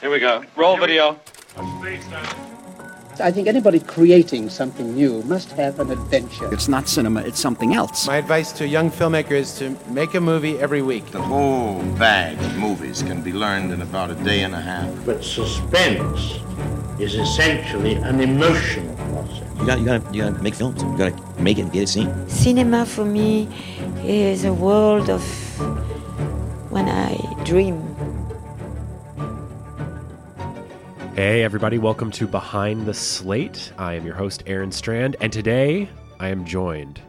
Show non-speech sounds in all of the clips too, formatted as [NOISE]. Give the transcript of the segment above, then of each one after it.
Here we go. Roll video. I think anybody creating something new must have an adventure. It's not cinema, it's something else. My advice to a young filmmaker is to make a movie every week. The whole bag of movies can be learned in about a day and a half. But suspense is essentially an emotional process. You gotta, you gotta, you got to make films. You got to make it and get it seen. Cinema for me is a world of when I dream. Hey, everybody, welcome to Behind the Slate. I am your host, Aaron Strand, and today I am joined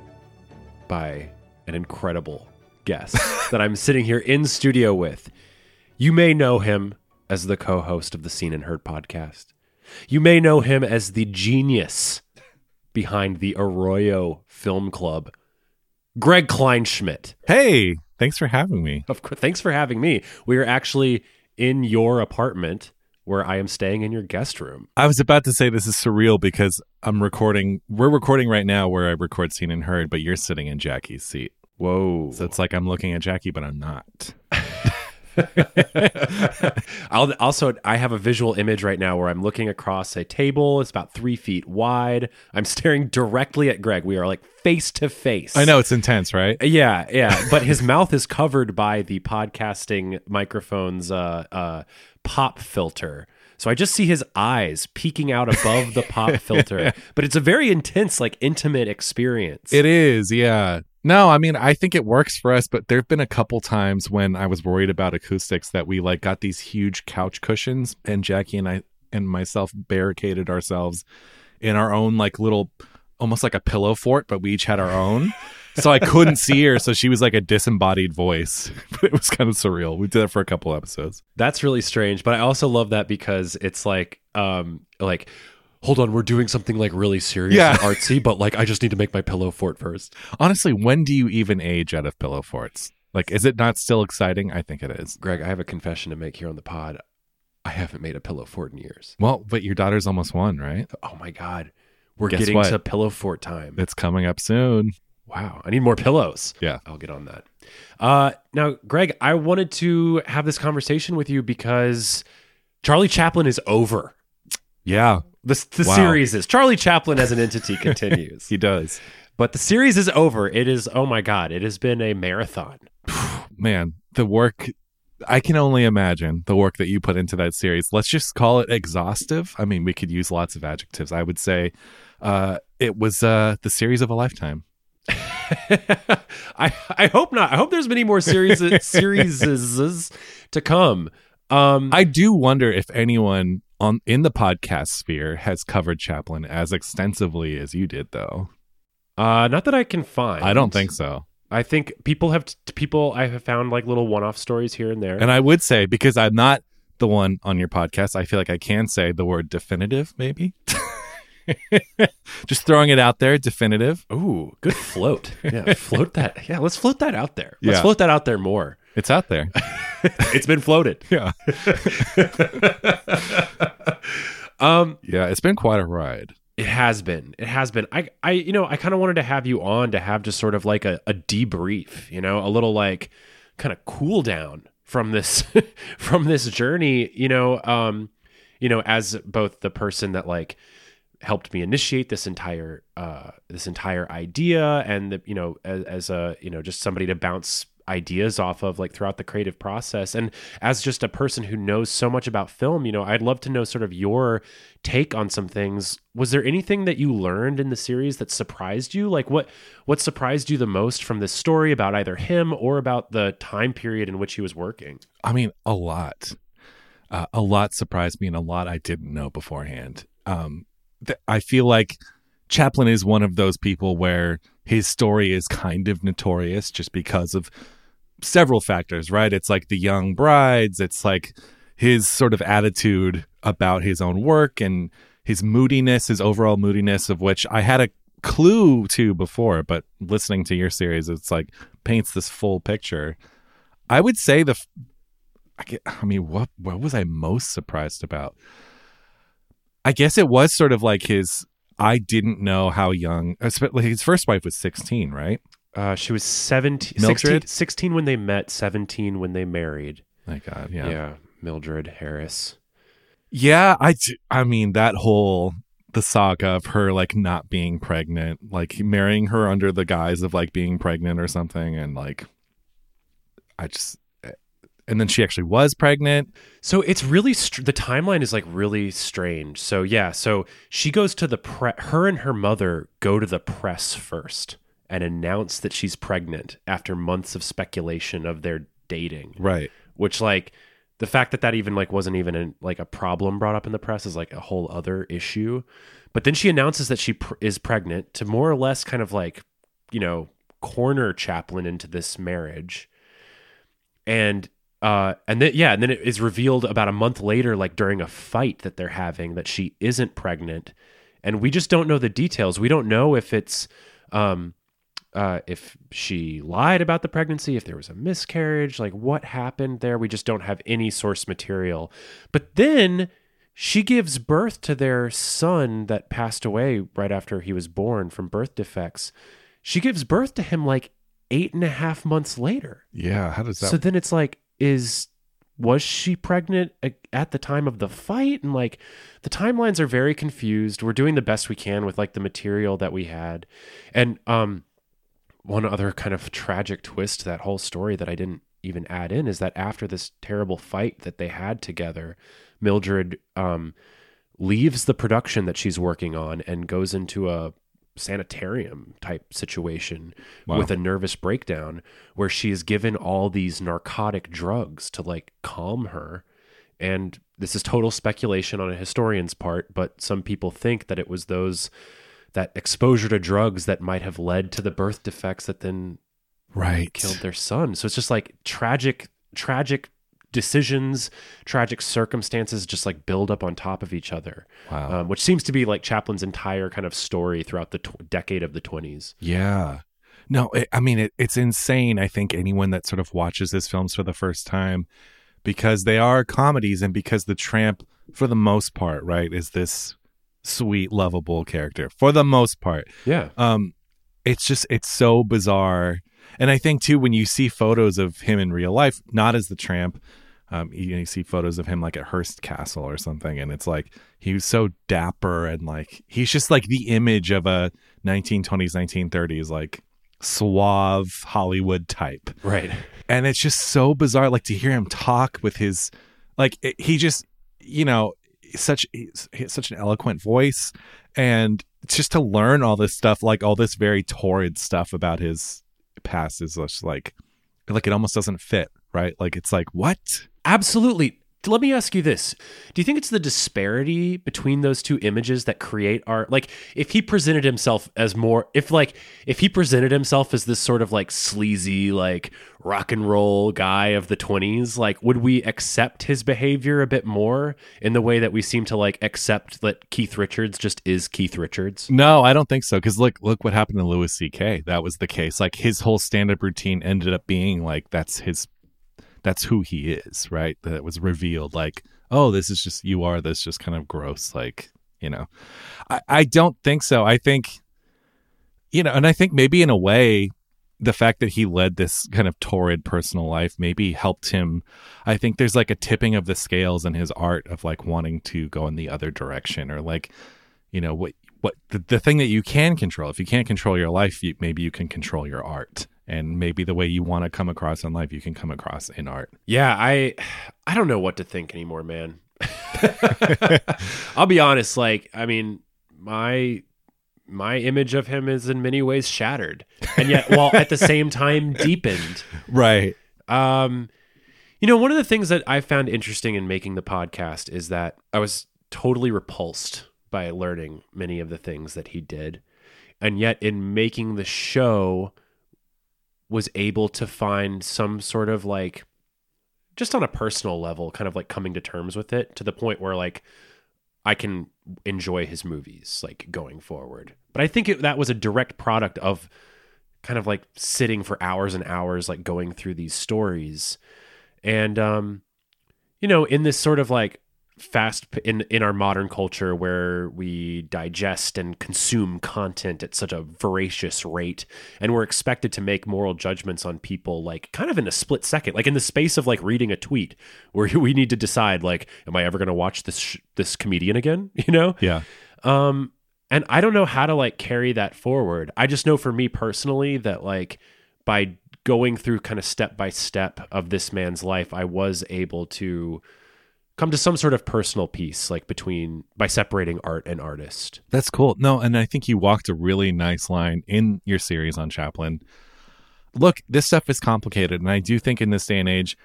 by an incredible guest [LAUGHS] that I'm sitting here in studio with. You may know him as the co host of the Scene and Heard podcast. You may know him as the genius behind the Arroyo Film Club, Greg Kleinschmidt. Hey, thanks for having me. Of course, thanks for having me. We are actually in your apartment where I am staying in your guest room. I was about to say this is surreal because I'm recording. We're recording right now where I record Scene and Heard, but you're sitting in Jackie's seat. Whoa. So it's like I'm looking at Jackie, but I'm not. [LAUGHS] [LAUGHS] I'll also I have a visual image right now where I'm looking across a table. It's about three feet wide. I'm staring directly at Greg. We are like face to face. I know it's intense, right? Yeah, yeah. But his [LAUGHS] mouth is covered by the podcasting microphone's uh, uh, pop filter. So I just see his eyes peeking out above the pop [LAUGHS] filter. But it's a very intense, like intimate experience. It is, yeah. No, I mean, I think it works for us, but there've been a couple times when I was worried about acoustics that we like got these huge couch cushions and Jackie and I and myself barricaded ourselves in our own like little almost like a pillow fort, but we each had our own. so I couldn't see her, so she was like a disembodied voice. [LAUGHS] But it was kind of surreal. We did it for a couple episodes. That's really strange, but I also love that because it's like um like hold on, we're doing something like really serious Yeah. and artsy, but like I just need to make my pillow fort first. Honestly, when do you even age out of pillow forts? Like, is it not still exciting? I think it is. Greg, I have a confession to make here on the pod. I haven't made a pillow fort in years. Well, but your daughter's almost one, right? Oh my god. We're Guess getting what? to pillow fort time. It's coming up soon. Wow, I need more pillows. Yeah. I'll get on that. Uh, now, Greg, I wanted to have this conversation with you because Charlie Chaplin is over. Yeah, The, the Wow. series is Charlie Chaplin as an entity [LAUGHS] continues, he does. but the series is over. It is oh my god, it has been a marathon. [SIGHS] Man, the work. I can only imagine the work that you put into that series. Let's just call it exhaustive. I mean, we could use lots of adjectives. I would say uh, it was uh, the series of a lifetime. [LAUGHS] I I hope not. I hope there's many more series [LAUGHS] series to come. Um, I do wonder if anyone on in the podcast sphere has covered Chaplin as extensively as you did, though. uh, not that I can find. I don't think so. I think people have people I have found like little one-off stories here and there. And I would say because I'm not the one on your podcast, I feel like I can say the word definitive, maybe. [LAUGHS] Just throwing it out there, definitive. Ooh, good float. Yeah, float that. [LAUGHS] Yeah, let's float that out there. Let's Yeah. float that out there more. It's out there. [LAUGHS] [LAUGHS] It's been floated. [LAUGHS] yeah. [LAUGHS] Um, Yeah, it's been quite a ride. it has been. It has been. I, I, you know, I kind of wanted to have you on to have just sort of like a, a debrief. You know, a little like kind of cool down from this from this journey. You know, um, you know, as both the person that like helped me initiate this entire uh this entire idea and the you know as, as a you know just somebody to bounce ideas off of like throughout the creative process and as just a person who knows so much about film you know i'd love to know sort of your take on some things was there anything that you learned in the series that surprised you like what what surprised you the most from this story about either him or about the time period in which he was working I mean, a lot. Uh, a lot surprised me and a lot I didn't know beforehand. Um, th- I feel like Chaplin is one of those people where his story is kind of notorious just because of several factors, right? It's like the young brides, it's like his sort of attitude about his own work and his moodiness, his overall moodiness, of which I had a clue to before, but listening to your series, it's like paints this full picture. I would say the, I, get, I mean, what what was I most surprised about? I guess it was sort of like his. I didn't know how young. His first wife was sixteen, right? Uh she was 17 Mildred? 16, 16 when they met 17 when they married My God, yeah, yeah. mildred harris Yeah, I, I mean that whole the saga of her like not being pregnant, like marrying her under the guise of like being pregnant or something, and like I just and then she actually was pregnant. So it's really str- the timeline is like really strange. So yeah, so she goes to the press. her and her mother go to the press first and announce that she's pregnant after months of speculation of their dating. Right. Which like the fact that that even like wasn't even a, like a problem brought up in the press is like a whole other issue. But then she announces that she pr- is pregnant to more or less kind of like, you know, corner Chaplin into this marriage. And uh and then yeah, and then it is revealed about a month later like during a fight that they're having that she isn't pregnant. And we just don't know the details. We don't know if it's um uh, if she lied about the pregnancy, if there was a miscarriage, like what happened there. We just don't have any source material. But then she gives birth to their son that passed away right after he was born from birth defects. She gives birth to him like eight and a half months later. Yeah, how does that? So then it's like, is was she pregnant at the time of the fight? And like, the timelines are very confused. We're doing the best we can with like the material that we had, and um, one other kind of tragic twist to that whole story that I didn't even add in is that after this terrible fight that they had together, Mildred um, leaves the production that she's working on and goes into a sanitarium type situation Wow. with a nervous breakdown where she is given all these narcotic drugs to like calm her and this is total speculation on a historian's part but some people think that it was those that exposure to drugs that might have led to the birth defects that then right. killed their son. So it's just like tragic, tragic decisions, tragic circumstances just like build up on top of each other. Wow. Um, which seems to be like Chaplin's entire kind of story throughout the tw- decade of the 20s. Yeah. No, it, I mean it, it's insane. I think anyone that sort of watches his films for the first time, because they are comedies, and because the tramp, for the most part, right, is this sweet, lovable character for the most part. Yeah. Um, it's just it's so bizarre, and I think too when you see photos of him in real life, not as the tramp. Um, you, you see photos of him like at Hearst Castle or something, and it's like he was so dapper and like he's just like the image of a 1920s, 1930s like suave Hollywood type. Right. And it's just so bizarre, like to hear him talk with his, like it, he just, you know, such such an eloquent voice, and just to learn all this stuff, like all this very torrid stuff about his past, is just like, like it almost doesn't fit, right? Like it's like what? Absolutely. Let me ask you this. Do you think it's the disparity between those two images that create our like if he presented himself as more if like if he presented himself as this sort of like sleazy like rock and roll guy of the 20s like would we accept his behavior a bit more in the way that we seem to like accept that Keith Richards just is Keith Richards? No, I don't think so. Because look, look what happened to Louis C.K. That was the case. Like his whole stand-up routine ended up being like that's his, that's who he is, right? That was revealed. Like, oh, this is just you are this just kind of gross, like you know. I I don't think so. I think, you know, and I think maybe in a way. The fact that he led this kind of torrid personal life maybe helped him. I think there's like a tipping of the scales in his art of like wanting to go in the other direction or like, you know, what what the, the thing that you can control if you can't control your life you, maybe you can control your art and maybe the way you want to come across in life you can come across in art Yeah, I I don't know what to think anymore, man. I'll be honest, like I mean, my my image of him is in many ways shattered. And yet while at the same time deepened. right Um you know, one of the things that I found interesting in making the podcast is that I was totally repulsed by learning many of the things that he did. And yet in making the show was able to find some sort of like just on a personal level kind of like coming to terms with it to the point where like I can enjoy his movies like going forward. But I think it, that was a direct product of kind of like sitting for hours and hours like going through these stories and um you know in this sort of like fast in in our modern culture where we digest and consume content at such a voracious rate and we're expected to make moral judgments on people like kind of in a split second like in the space of like reading a tweet [LAUGHS] where we need to decide like am i ever going to watch this sh- this comedian again? [LAUGHS] You know? Yeah. um and i don't know how to like carry that forward. I just know for me personally that like by going through kind of step by step of this man's life i was able to come to some sort of personal peace like between by separating art and artist That's cool. No, and I think you walked a really nice line in your series on Chaplin. Look, this stuff is complicated, and I do think in this day and age,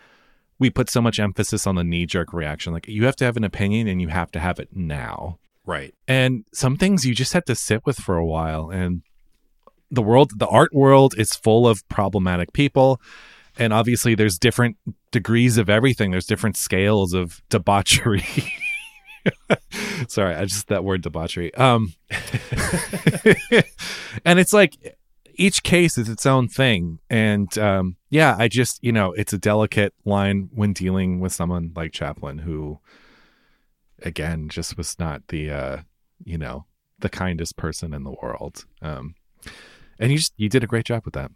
we put so much emphasis on the knee jerk reaction. Like you have to have an opinion, and you have to have it now. right And some things you just have to sit with for a while. And the world, the art world, is full of problematic people. And obviously, there's different degrees of everything. There's different scales of debauchery. [LAUGHS] Sorry, I just that word debauchery. Um, [LAUGHS] and it's like each case is its own thing. And um, yeah, I just you know it's a delicate line when dealing with someone like Chaplin, who again just was not the uh, you know the kindest person in the world. Um, and you just you did a great job with that.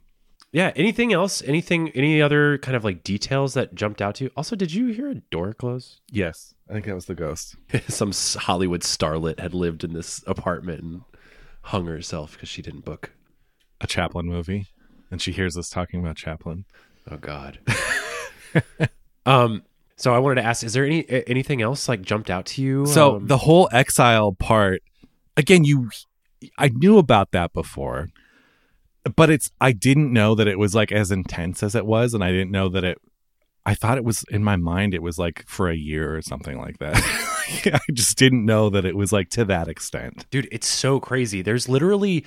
Yeah anything else anything any other kind of like details that jumped out to you also did you hear a door close Yes, I think that was the ghost. [LAUGHS] some hollywood starlet had lived in this apartment and hung herself because she didn't book A Chaplin movie, and she hears us talking about Chaplin. Oh God. [LAUGHS] um. So I wanted to ask: Is there any anything else like jumped out to you? So Um, the whole exile part, again, you, I knew about that before, but it's I didn't know that it was like as intense as it was, and I didn't know that it. I thought it was in my mind. It was like for a year or something like that. [LAUGHS] [LAUGHS] I just didn't know that it was like to that extent. dude, it's so crazy. There's literally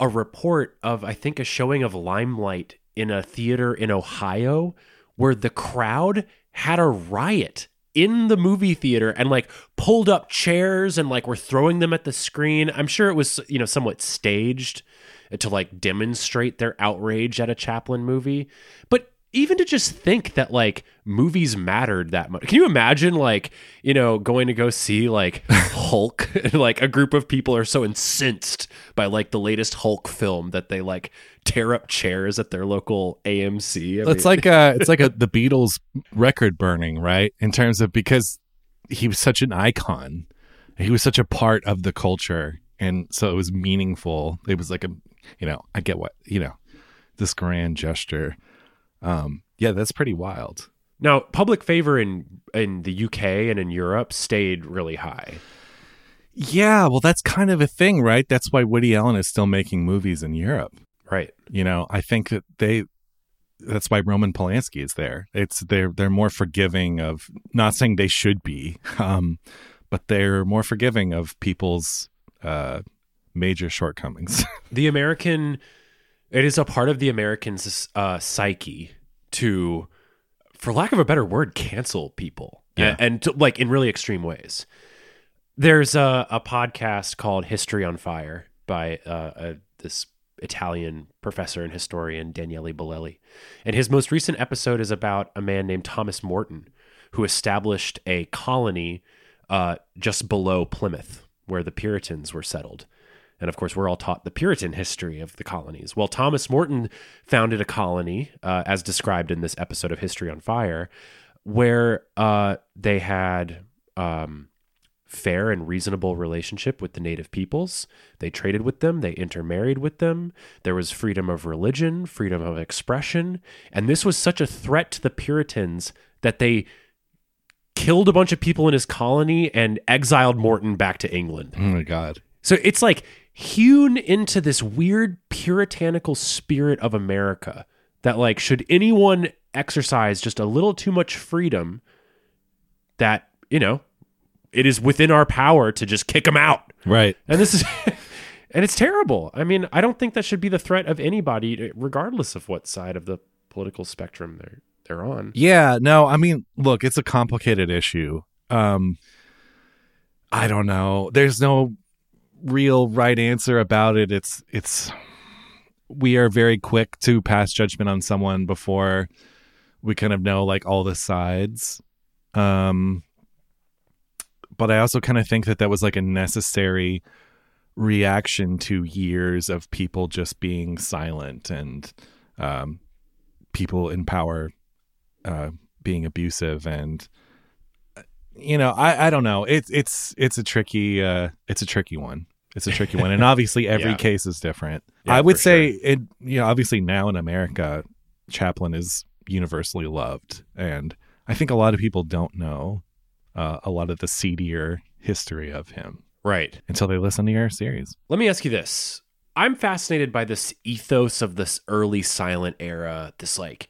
a report of I think a showing of Limelight in a theater in Ohio where the crowd had a riot in the movie theater and like pulled up chairs and like were throwing them at the screen. I'm sure it was, you know, somewhat staged to like demonstrate their outrage at a Chaplin movie. But even to just think that like movies mattered that much. Can you imagine like, you know, going to go see like [LAUGHS] Hulk and [LAUGHS] like a group of people are so incensed by like the latest Hulk film that they like tear up chairs at their local AMC. I It's mean- like uh it's like a the Beatles record burning, right? In terms of because he was such an icon. He was such a part of the culture and so it was meaningful. It was like a you know, I get what, you know, this grand gesture. Um yeah, that's pretty wild. Now, public favor in in the UK and in Europe stayed really high. Yeah, well that's kind of a thing, right? That's why Woody Allen is still making movies in Europe. Right. You know, I think that they that's why Roman Polanski is there. It's they're they're more forgiving of not saying they should be, [LAUGHS] um, but they're more forgiving of people's uh, major shortcomings. [LAUGHS] The American it is a part of the American uh, psyche to for lack of a better word cancel people. Yeah. And, and to, like in really extreme ways. There's a, a podcast called History on Fire by uh, a, this Italian professor and historian Daniele Bolelli. And his most recent episode is about a man named Thomas Morton who established a colony uh, just below Plymouth where the Puritans were settled. And of course, we're all taught the Puritan history of the colonies. Well, Thomas Morton founded a colony, uh, as described in this episode of History on Fire, where uh, they had um, fair and reasonable relationship with the native peoples. They traded with them, they intermarried with them. There was freedom of religion, freedom of expression, and this was such a threat to the Puritans that they killed a bunch of people in his colony and exiled Morton back to England. oh my god! So it's like hewn into this weird puritanical spirit of America that like should anyone exercise just a little too much freedom that, you know, it is within our power to just kick them out. Right? And this is [LAUGHS] and it's terrible. I mean, I don't think that should be the threat of anybody regardless of what side of the political spectrum they're they're on. Yeah. No, I mean, look, it's a complicated issue. Um, I don't know. There's no real right answer about it. It's it's we are very quick to pass judgment on someone before we kind of know like all the sides. Um but I also kind of think that that was like a necessary reaction to years of people just being silent and um, people in power uh, being abusive and you know I, I don't know it's it's it's a tricky uh, it's a tricky one it's a tricky one and obviously [LAUGHS] every Yeah. case is different Yeah, I would say it you know obviously now in America Chaplin is universally loved and I think a lot of people don't know uh, a lot of the seedier history of him Right. until they listen to your series. Let me ask you this. I'm fascinated by this ethos of this early silent era, this like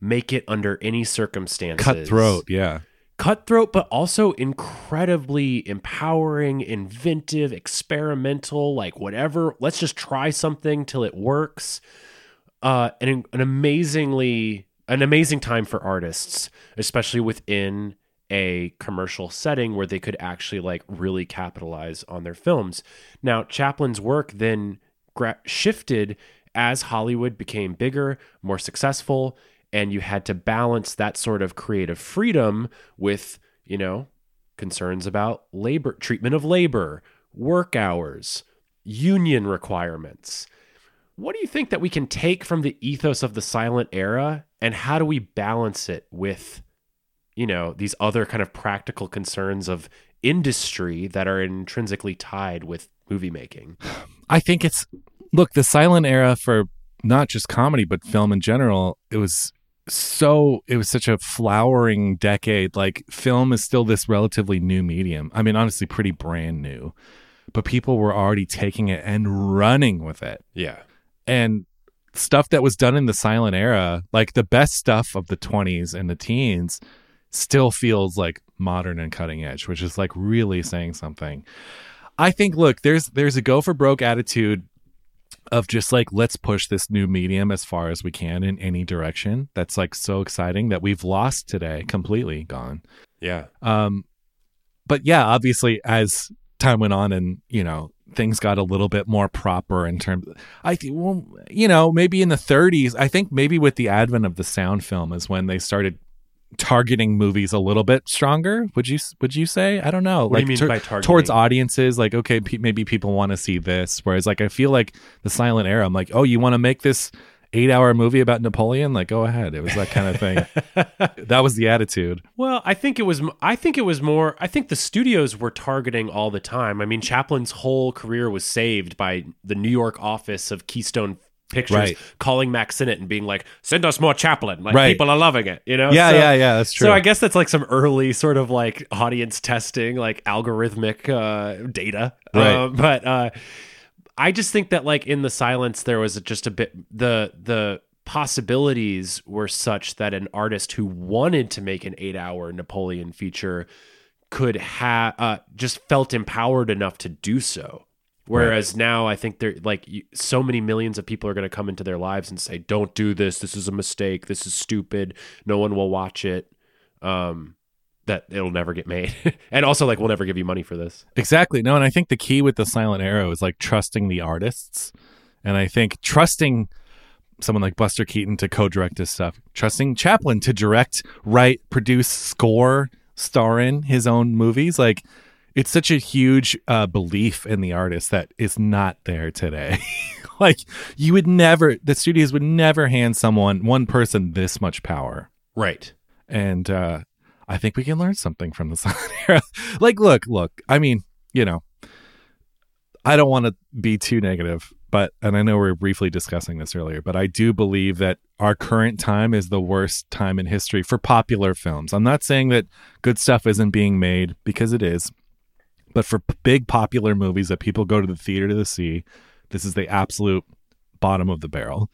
make it under any circumstances. Cutthroat, yeah. Cutthroat, but also incredibly empowering, inventive, experimental, like whatever. Let's just try something till it works. Uh, and an amazingly an amazing time for artists, especially within a commercial setting where they could actually like really capitalize on their films. Now, Chaplin's work then gra- shifted as Hollywood became bigger, more successful, and you had to balance that sort of creative freedom with, you know, concerns about labor, treatment of labor, work hours, union requirements. What do you think that we can take from the ethos of the silent era and how do we balance it with you know these other kind of practical concerns of industry that are intrinsically tied with movie making I think it's look, the silent era for not just comedy but film in general, it was so it was such a flowering decade. Like film is still this relatively new medium. I mean, honestly pretty brand new. But people were already taking it and running with it. yeah and stuff that was done in the silent era, like the best stuff of the 20s and the teens, still feels like modern and cutting edge, which is like really saying something. I think look, there's there's a go for broke attitude of just like let's push this new medium as far as we can in any direction. That's like so exciting that we've lost today, completely gone. yeah Um, but yeah, obviously, as time went on and you know things got a little bit more proper in terms, I think, well, you know, maybe in the 30s, I think maybe with the advent of the sound film is when they started targeting movies a little bit stronger. Would you would you say? I don't know. What do you mean by targeting? towards audiences? Like, okay, pe- maybe people want to see this. Whereas, like, I feel like the silent era. I'm like, oh, you want to make this eight hour movie about Napoleon? Like, go ahead. It was that kind of thing. [LAUGHS] that was the attitude. Well, I think it was. I think it was more. I think the studios were targeting all the time. I mean, Chaplin's whole career was saved by the New York office of Keystone Pictures Right. calling Mack Sennett and being like, "Send us more Chaplin. Like Right. people are loving it." You know? Yeah, So- yeah, yeah. That's true. So I guess that's like some early sort of like audience testing, like algorithmic uh, data. Right. Uh, but uh, I just think that like in the silence there was just a bit the the possibilities were such that an artist who wanted to make an eight hour Napoleon feature could have uh, just felt empowered enough to do so. Whereas now I think they're like so many millions of people are going to come into their lives and say, "Don't do this. This is a mistake. This is stupid. No one will watch it." Um, that it'll never get made, [LAUGHS] and also like we'll never give you money for this. Exactly. No, and I think the key with the silent era is like trusting the artists. And I think trusting someone like Buster Keaton to co-direct his stuff, trusting Chaplin to direct, write, produce, score, star in his own movies, like it's such a huge uh, belief in the artist that is not there today. [LAUGHS] like you would never, the studios would never hand someone, one person, this much power Right. and uh I think we can learn something from the silent [LAUGHS] era. like, look, look. I mean, you know, I don't want to be too negative, but and I know we are briefly discussing this earlier, but I do believe that our current time is the worst time in history for popular films. I'm not saying that good stuff isn't being made because it is, but for p- big popular movies that people go to the theater to see, this is the absolute bottom of the barrel.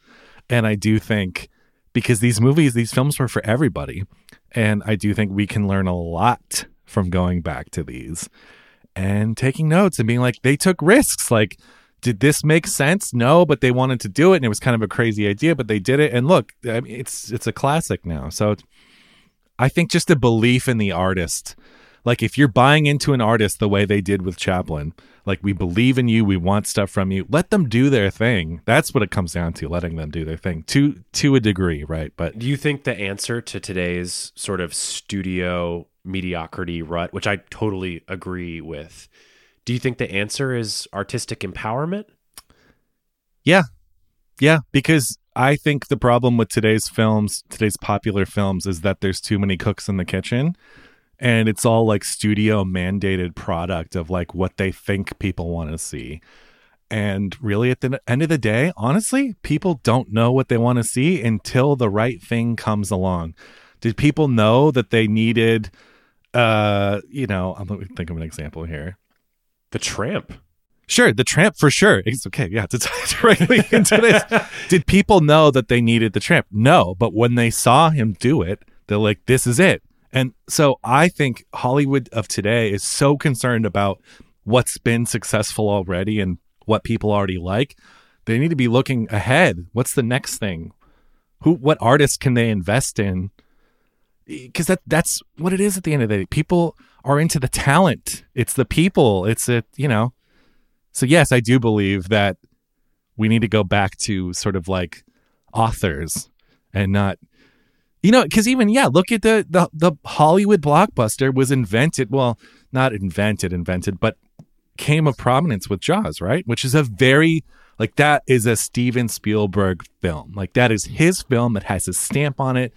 And I do think because these movies, these films were for everybody. And I do think we can learn a lot from going back to these and taking notes and being like, they took risks. Like, did this make sense? No, but they wanted to do it, and it was kind of a crazy idea, but they did it. And look, I mean, it's it's a classic now. So I think just a belief in the artist, Like if you're buying into an artist the way they did with Chaplin, like we believe in you, we want stuff from you, let them do their thing. That's what it comes down to, letting them do their thing to to a degree, right? But Do you think the answer to today's sort of studio mediocrity rut, which I totally agree with, do you think the answer is artistic empowerment? Yeah. Yeah, because I think the problem with today's films, today's popular films, is that there's too many cooks in the kitchen. And it's all like studio mandated product of like what they think people want to see. And really, at the end of the day, honestly, people don't know what they want to see until the right thing comes along. Did people know that they needed, uh, you know, I'm going to think of an example here. The Tramp. Sure, the tramp for sure. It's okay. Yeah, to tie [LAUGHS] directly into this. [LAUGHS] Did people know that they needed the tramp? No, but when they saw him do it, they're like, "This is it." And so I think Hollywood of today is so concerned about what's been successful already and what people already like. They need to be looking ahead. What's the next thing? Who? What artists can they invest in? Because that that's what it is at the end of the day. People are into the talent. It's the people. It's it. You know. So yes, I do believe that we need to go back to sort of like authors and not you know because even yeah look at the, the the hollywood blockbuster was invented well not invented invented but came of prominence with jaws right? Which is a very like that is a steven spielberg film. Like that is his film that has his stamp on it.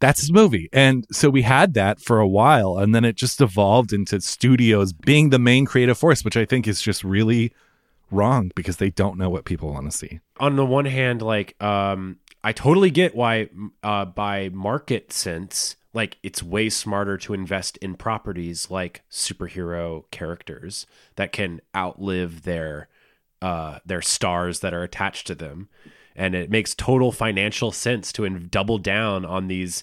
That's his movie. And so we had that for a while and then it just evolved into studios being the main creative force which i think is just really wrong because they don't know what people want to see. On the one hand, like um, I totally get why, uh, by market sense, like it's way smarter to invest in properties like superhero characters that can outlive their uh, their stars that are attached to them, and it makes total financial sense to in- double down on these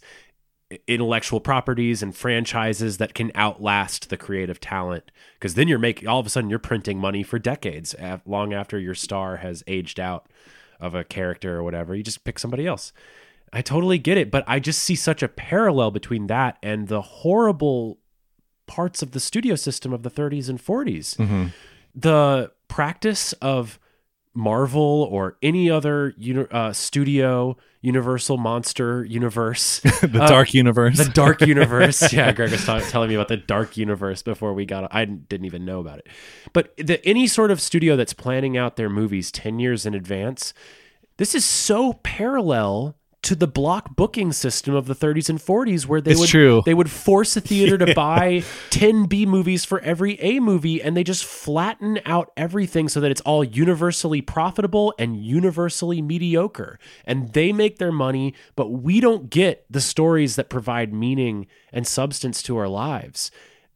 intellectual properties and franchises that can outlast the creative talent. Because then you're making all of a sudden you're printing money for decades af- long after your star has aged out of a character or whatever you just pick somebody else. I totally get it but i just see such a parallel between that and the horrible parts of the studio system of the 30s and 40s mm-hmm. the practice of Marvel or any other uni- uh, studio Universal Monster Universe, [LAUGHS] the uh, dark universe the Dark [LAUGHS] Universe. yeah, Greg was ta- telling me about the Dark Universe before we got. I didn't even know about it. But the, any sort of studio that's planning out their movies ten years in advance, this is so parallel to the block booking system of the 30s and 40s where they It's would true. they would force a theater to [LAUGHS] buy 10 B movies for every A movie and they just flatten out everything so that it's all universally profitable and universally mediocre. And they make their money, but we don't get the stories that provide meaning and substance to our lives.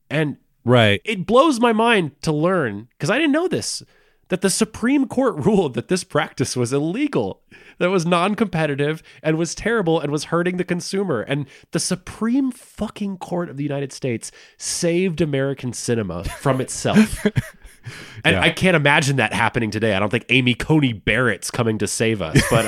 And right it blows my mind to learn because I didn't know this that the Supreme Court [LAUGHS] ruled that this practice was illegal, that was non-competitive and was terrible and was hurting the consumer. And the Supreme fucking Court of the United States saved American cinema from itself. [LAUGHS] And Yeah. I can't imagine that happening today. I don't think Amy Coney Barrett's coming to save us. But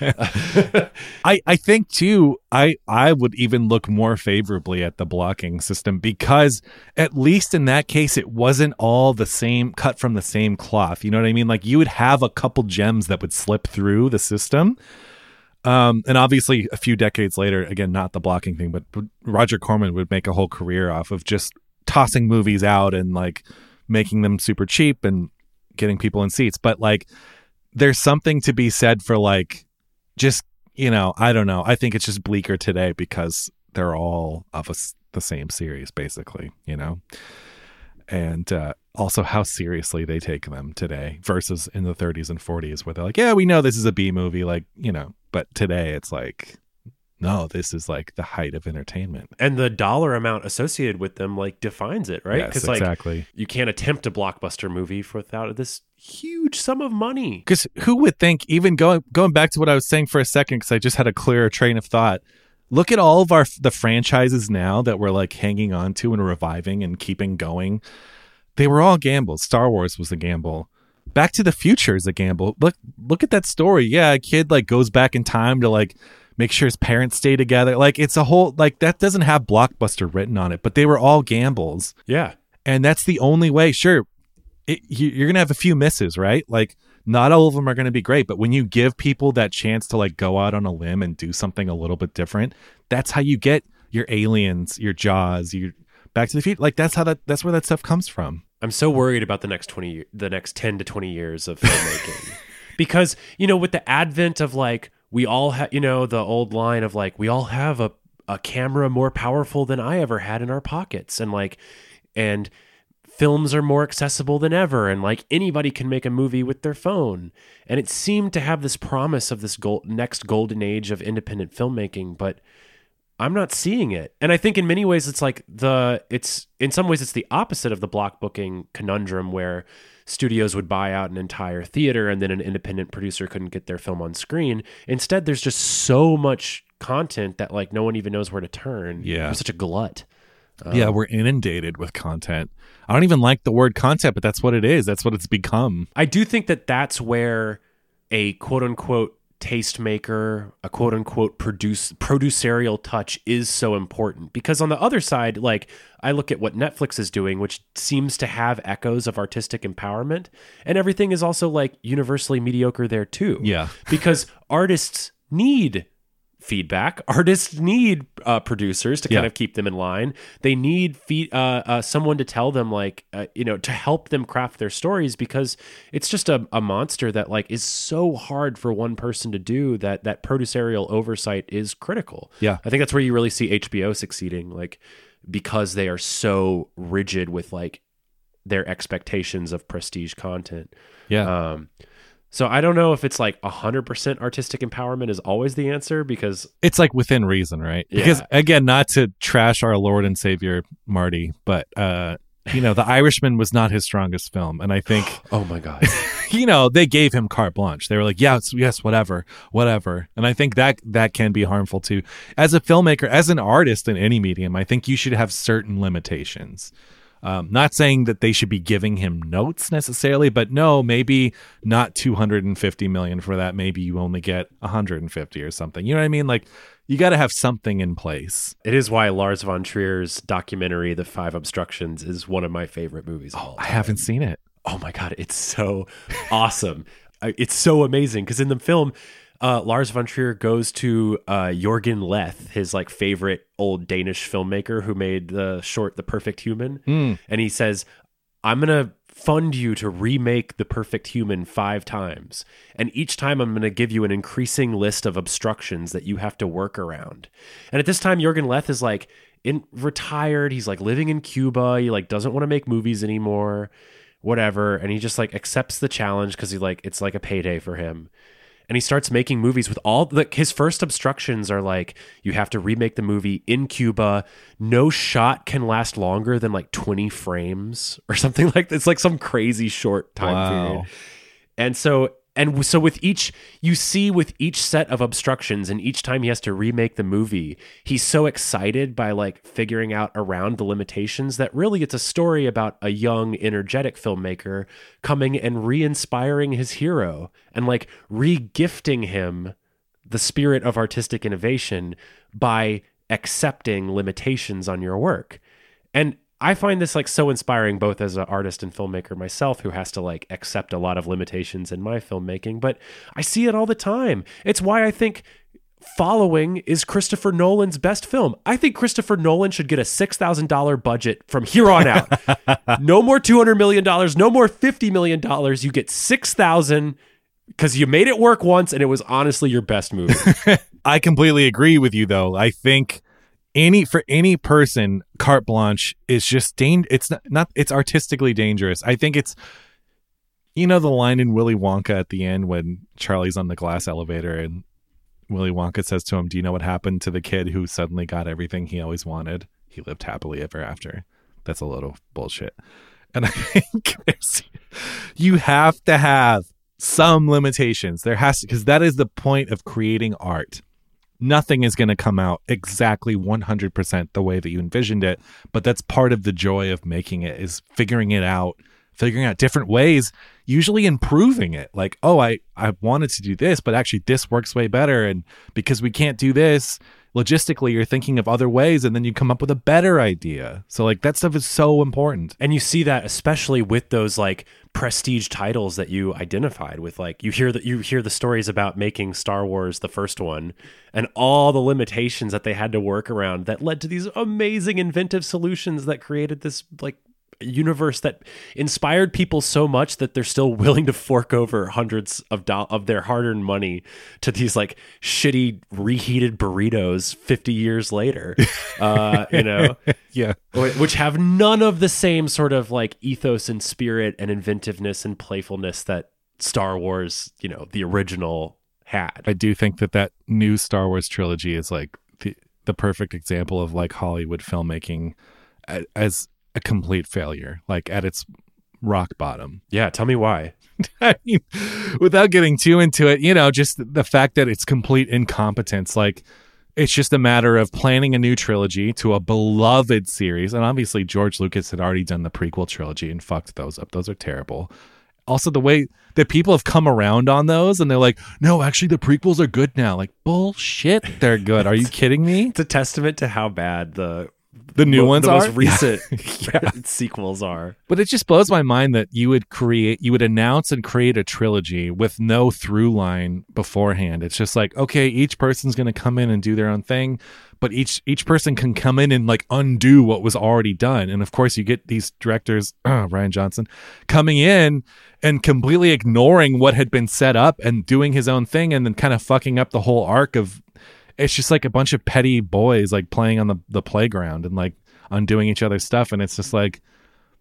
uh, [LAUGHS] I, I think too I I would even look more favorably at the blocking system because at least in that case it wasn't all the same cut from the same cloth. You know what I mean? Like you would have a couple gems that would slip through the system. Um, and obviously a few decades later, again, not the blocking thing, but Roger Corman would make a whole career off of just tossing movies out and like making them super cheap and getting people in seats. But like there's something to be said for like just you know i don't know. I think it's just bleaker today because they're all of the same series basically you know? And uh, also how seriously they take them today versus in the 30s and 40s where they're like yeah we know this is a b movie like you know? But today it's like no this is like the height of entertainment and the dollar amount associated with them like defines it, right? Yes, like exactly. you can't attempt a blockbuster movie without this huge sum of money. because who would think even going going back to what i was saying for a second because i just had a clearer train of thought look at all of our the franchises now that we're like hanging on to and reviving and keeping going they were all gambles star wars was a gamble back to the future is a gamble look look at that story yeah a kid like goes back in time to like make sure his parents stay together. Like it's a whole like that doesn't have blockbuster written on it, but they were all gambles. Yeah. And that's the only way. Sure, it, you, you're gonna have a few misses, right? Like not all of them are gonna be great, but when you give people that chance to like go out on a limb and do something a little bit different, that's how you get your aliens, your Jaws, your Back to the Future. Like that's how that that's where that stuff comes from. I'm so worried about the next 20 the next 10 to 20 years of filmmaking. [LAUGHS] because, you know, with the advent of like we all have, you know, the old line of like we all have a a camera more powerful than I ever had in our pockets. And like and films are more accessible than ever. And like anybody can make a movie with their phone. And it seemed to have this promise of this gold, next golden age of independent filmmaking but I'm not seeing it. And I think in many ways it's like the it's in some ways it's the opposite of the block booking conundrum where studios would buy out an entire theater and then an independent producer couldn't get their film on screen. Instead there's just so much content that like no one even knows where to turn. Yeah. There's such a glut. yeah, um, we're inundated with content. I don't even like the word content, but that's what it is. That's what it's become. I do think that that's where a quote unquote tastemaker, a quote unquote produce producerial touch is so important because on the other side, like I look at what Netflix is doing, which seems to have echoes of artistic empowerment, and everything is also like universally mediocre there too. Yeah. because artists need feedback. Artists need uh, producers to kind Yeah. of keep them in line. They need feed, uh, uh, someone to tell them, like, uh, you know, to help them craft their stories because it's just a, a monster that like is so hard for one person to do that that producerial oversight is critical. Yeah. I think that's where you really see HBO succeeding, like because they are so rigid with like their expectations of prestige content. Yeah. Um, so I don't know if it's like 100% artistic empowerment is always the answer because it's like within reason, right? Yeah. Because again, not to trash our Lord and Savior Marty, but uh, you know, The Irishman was not his strongest film, and I think [GASPS] oh my god. [LAUGHS] you know they gave him carte blanche. They were like, yes, yes, whatever, whatever, and I think that that can be harmful too. As a filmmaker, as an artist in any medium, I think you should have certain limitations. Um, not saying that they should be giving him notes necessarily, but no, maybe not 250 million for that. Maybe you only get 150 or something. You know what I mean? Like you got to have something in place. It is why Lars von Trier's documentary The Five Obstructions is one of my favorite movies of all I haven't seen it. Oh my god, it's so [LAUGHS] awesome. It's so amazing because in the film, uh, Lars von Trier goes to uh, Jorgen Leth, his like favorite old Danish filmmaker who made the short The Perfect Human, and he says, "I'm gonna." Fund you to remake The Perfect Human five times. And each time I'm going to give you an increasing list of obstructions that you have to work around. And at this time, Jorgen Leth is like in retired. He's like living in Cuba. He like doesn't want to make movies anymore whatever and he just like accepts the challenge because he like it's like a payday for him and he starts making movies with all the his first obstructions are like you have to remake the movie in Cuba. No shot can last longer than like 20 frames or [LAUGHS] something like that. It's like some crazy short time Wow. period. And so and so with each you see with each set of obstructions and each time he has to remake the movie, he's so excited by like figuring out around the limitations that really it's a story about a young energetic filmmaker coming and re-inspiring his hero and like re-gifting him the spirit of artistic innovation by accepting limitations on your work. And I find this like so inspiring both as an artist and filmmaker myself who has to like accept a lot of limitations in my filmmaking, but I see it all the time. It's why I think Following is Christopher Nolan's best film. I think Christopher Nolan should get a $6,000 budget from here on out. [LAUGHS] no more $200 million, no more $50 million. You get 6000 because you made it work once and it was honestly your best movie. [LAUGHS] I completely agree with you though. I think any for any person, carte blanche is just dang it's not, not it's artistically dangerous. I think it's you know the line in Willy Wonka at the end when Charlie's on the glass elevator and Willy Wonka says to him, "Do you know what happened to the kid who suddenly got everything he always wanted? He lived happily ever after." That's a little bullshit. And I think you have to have some limitations. There has to because that is the point of creating art nothing is going to come out exactly 100% the way that you envisioned it but that's part of the joy of making it is figuring it out figuring out different ways, usually improving it. Like, oh, I, I wanted to do this, but actually this works way better. And because we can't do this, logistically, you're thinking of other ways and then you come up with a better idea. So, like, that stuff is so important. And you see that especially with those like prestige titles that you identified with like you hear that you hear the stories about making Star Wars the first one and all the limitations that they had to work around that led to these amazing inventive solutions that created this like universe that inspired people so much that they're still [LAUGHS] willing to fork over hundreds of do- of their hard-earned money to these like shitty reheated burritos 50 years later [LAUGHS] uh you know Yeah. which have none of the same sort of like ethos and spirit and inventiveness and playfulness that Star Wars, you know, the original had. I do think that that new Star Wars trilogy is like the, the perfect example of like Hollywood filmmaking as a complete failure, like at its rock bottom. [LAUGHS] Yeah, tell me why. I mean, without getting too into it, you know, just the fact that it's complete incompetence. Like, it's just a matter of planning a new trilogy to a beloved series. And obviously, George Lucas had already done the prequel trilogy and fucked those up. Those are terrible. Also, the way that people have come around on those and they're like, no, actually, the prequels are good now. Like, bullshit, they're good. Are you [LAUGHS] kidding me? It's a testament to how bad the The new mo- ones the are? most [LAUGHS] recent [LAUGHS] sequels are. But it just blows my mind that you would create, you would announce and create a trilogy with no through line beforehand. It's just like, okay, each person's going to come in and do their own thing, but each each person can come in and like undo what was already done. And of course, you get these directors, [CLEARS THROAT] uh, Rian Johnson, coming in and completely ignoring what had been set up and doing his own thing, and then kind of fucking up the whole arc of. It's just like a bunch of petty boys like playing on the the playground and like undoing each other's stuff, and it's just like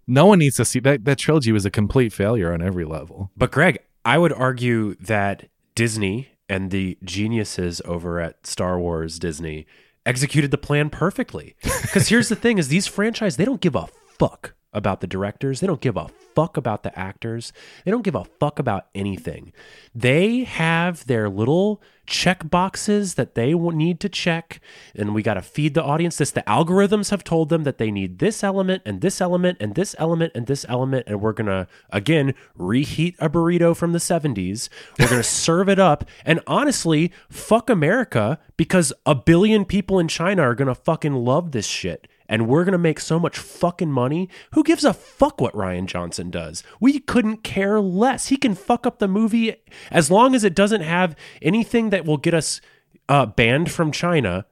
no one needs to see that that trilogy was a complete failure on every level. But Greg, I would argue that Disney and the geniuses over at Star Wars Disney executed the plan perfectly. Because here's the thing: is these franchise they don't give a fuck about the directors. They don't give a fuck about the actors. They don't give a fuck about anything. They have their little check boxes that they need to check, and we got to feed the audience this. The algorithms have told them that they need this element and this element and this element and this element, and we're gonna again reheat a burrito from the 70s. We're gonna [LAUGHS] serve it up, and honestly, fuck America because a billion people in China are gonna fucking love this shit and we're going to make so much fucking money. Who gives a fuck what Rian Johnson does? We couldn't care less. He can fuck up the movie as long as it doesn't have anything that will get us uh, banned from China.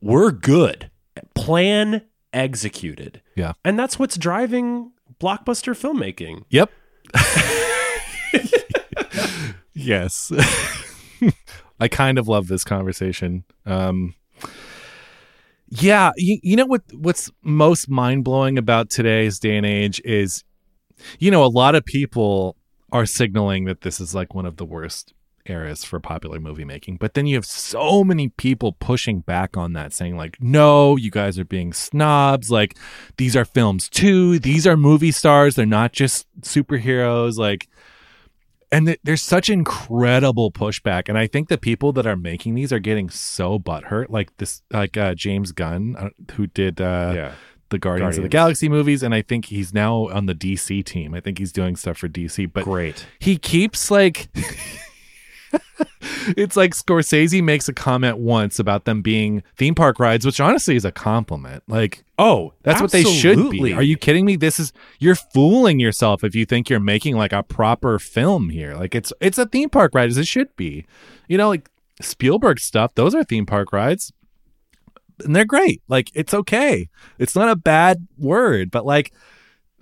We're good. Plan executed. Yeah. And that's what's driving blockbuster filmmaking. Yep. [LAUGHS] [LAUGHS] yes. [LAUGHS] I kind of love this conversation. Um yeah, you, you know what what's most mind-blowing about today's day and age is you know a lot of people are signaling that this is like one of the worst eras for popular movie making. But then you have so many people pushing back on that, saying, like, no, you guys are being snobs. Like, these are films too. These are movie stars. They're not just superheroes. Like, and th- there's such incredible pushback. And I think the people that are making these are getting so butthurt. Like this, like uh, James Gunn, uh, who did uh, Yeah. the Guardians, of the Galaxy movies, and I think he's now on the DC team. I think he's doing stuff for DC. But Great. he keeps like it's like Scorsese makes a comment once about them being theme park rides, which honestly is a compliment. Like Oh, that's what they should be. Are you kidding me? This is you're fooling yourself if you think you're making like a proper film here. Like it's it's a theme park ride as it should be. You know, like Spielberg stuff, those are theme park rides. And they're great. Like it's okay. It's not a bad word, but like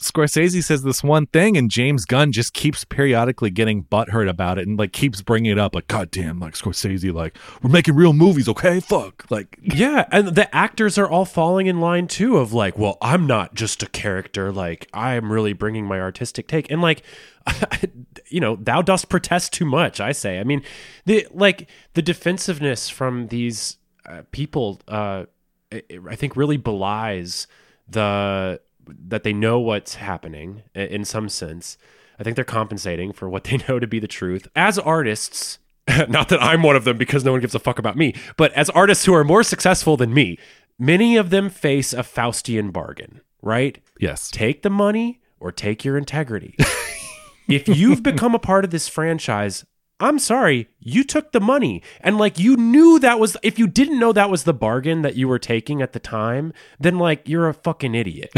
Scorsese says this one thing, and James Gunn just keeps periodically getting butthurt about it, and like keeps bringing it up, like goddamn, like Scorsese, like we're making real movies, okay? Fuck, like Yeah, and the actors are all falling in line too of like, well, I'm not just a character, like I'm really bringing my artistic take. And like [LAUGHS] you know, thou dost protest too much, I say. I mean, the like the defensiveness from these uh, people uh I I think really belies the that they know what's happening in some sense. I think they're compensating for what they [LAUGHS] know to be the truth. As artists, [LAUGHS] not that I'm one of them because no one gives a fuck about me, but as artists who are more successful than me, many of them face a Faustian bargain, right? yes, Take the money, or take your integrity. [LAUGHS] if you've become a part of this franchise, I'm sorry, you took the money. And like you knew that was if you didn't know that was the bargain that you were taking at the time, then like you're a fucking idiot.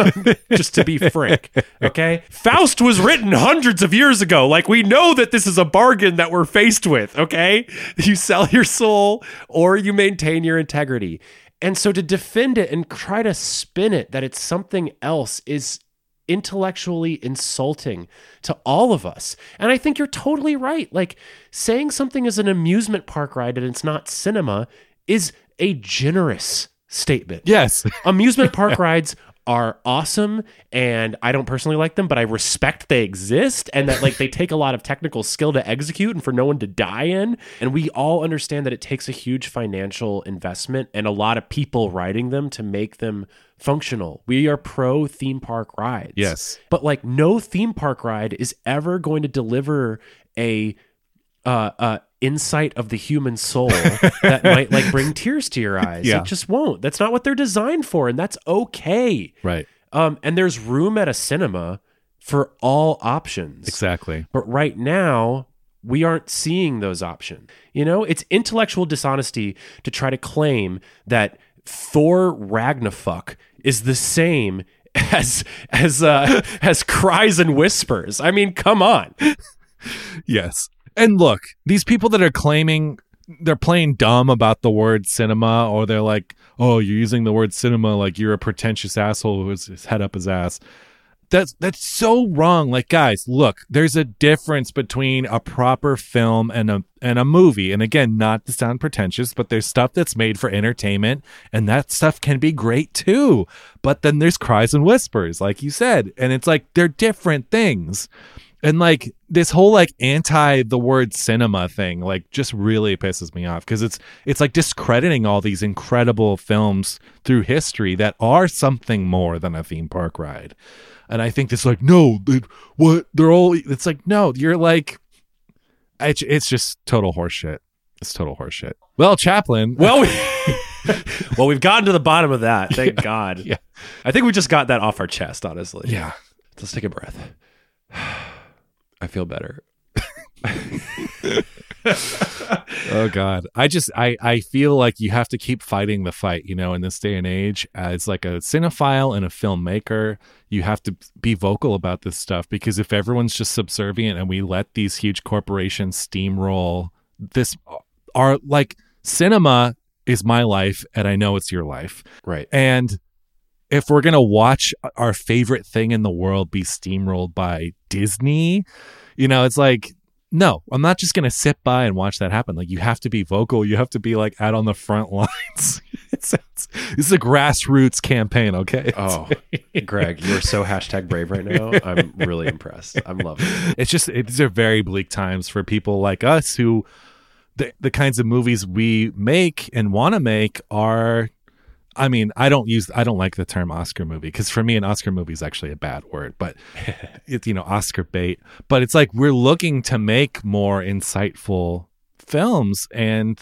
[LAUGHS] Just to be frank. Okay? Faust was written hundreds of years ago. Like we know that this is a bargain that we're faced with, okay? [LAUGHS] You sell your soul or you maintain your integrity. And so to defend it and try to spin it that it's something else is intellectually insulting to all of us. And I think you're totally right. Like saying something is an amusement park ride and it's not cinema is a generous statement. Yes. [LAUGHS] Amusement park rides are awesome and I don't personally like them, but I respect they exist and that like they take a lot of technical skill to execute and for no one to die in. And we all understand that it takes a huge financial investment and a lot of people riding them to make them functional. We are pro theme park rides. Yes. But like no theme park ride is ever going to deliver a uh, uh, insight of the human soul that might like bring [LAUGHS] tears to your eyes. Yeah. It just won't. That's not what they're designed for, and that's okay. Right. Um, and there's room at a cinema for all options. Exactly. But right now, we aren't seeing those options. You know, it's intellectual dishonesty to try to claim that Thor Ragnarok is the same [LAUGHS] as as uh, [LAUGHS] as cries and whispers. I mean, come on. Yes. And look, these people that are claiming they're playing dumb about the word cinema, or they're like, "Oh, you're using the word cinema like you're a pretentious asshole who has his head up his ass." That's that's so wrong. Like, guys, look, there's a difference between a proper film and a and a movie. And again, not to sound pretentious, but there's stuff that's made for entertainment, and that stuff can be great too. But then there's cries and whispers, like you said, and it's like they're different things and like this whole like anti the word cinema thing like just really pisses me off because it's it's like discrediting all these incredible films through history that are something more than a theme park ride and i think it's like no it, what they're all it's like no you're like it's, it's just total horseshit it's total horseshit well Chaplin [LAUGHS] Well, we, [LAUGHS] well, we've gotten to the bottom of that. Thank God. yeah. I think we just got that off our chest. Honestly. yeah Let's take a breath. I feel better. [LAUGHS] oh god i just i i feel like you have to keep fighting the fight you know in this day and age as like a cinephile and a filmmaker you have to be vocal about this stuff because if everyone's just subservient and we let these huge corporations steamroll this uh, are like cinema is my life and i know it's your life Right. and if we're going to watch our favorite thing in the world be steamrolled by Disney, you know, it's like, no, I'm not just going to sit by and watch that happen. Like, you have to be vocal. You have to be like out on the front [LAUGHS] lines. this is a grassroots campaign, okay? Oh, [LAUGHS] Greg, you're so hashtag brave right now. I'm really impressed. I'm loving it. it's just, it, these are very bleak times for people like us who the, the kinds of movies we make and want to make are I mean, I don't use I don't like the term Oscar movie because for me an Oscar movie is actually a bad word, but [LAUGHS] it's you know Oscar bait. But it's like we're looking to make more insightful films, and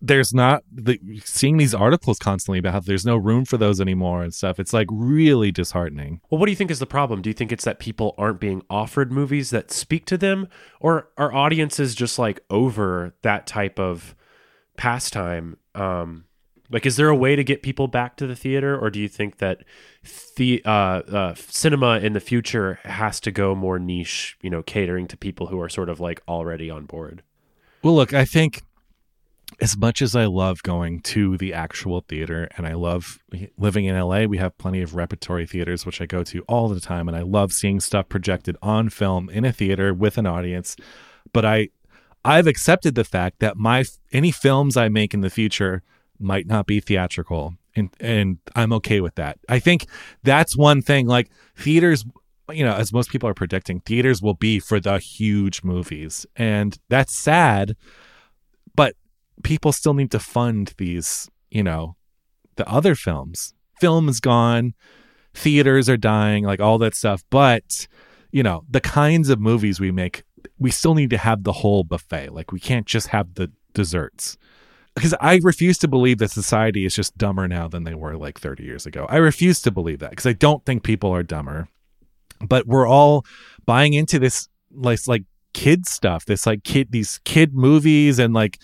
there's not the seeing these articles constantly about how there's no room for those anymore and stuff. It's like really disheartening. Well, what do you think is the problem? Do you think it's that people aren't being offered movies that speak to them, or are audiences just like over that type of pastime? Um, like, is there a way to get people back to the theater, or do you think that the uh, uh, cinema in the future has to go more niche? You know, catering to people who are sort of like already on board. Well, look, I think as much as I love going to the actual theater and I love living in LA, we have plenty of repertory theaters, which I go to all the time. And I love seeing stuff projected on film in a theater with an audience. But I, I've accepted the fact that my any films I make in the future might not be theatrical. And, and I'm okay with that. I think that's one thing like theaters you know, as most people are predicting, theaters will be for the huge movies. And that's sad, but people still need to fund these, you know, the other films. Film is gone, theaters are dying, like all that stuff. But, you know, the kinds of movies we make, we still need to have the whole buffet. Like we can't just have the desserts. Because I refuse to believe that society is just dumber now than they were like 30 years ago. I refuse to believe that because I don't think people are dumber. but we're all buying into this like like kid stuff this like kid these kid movies and like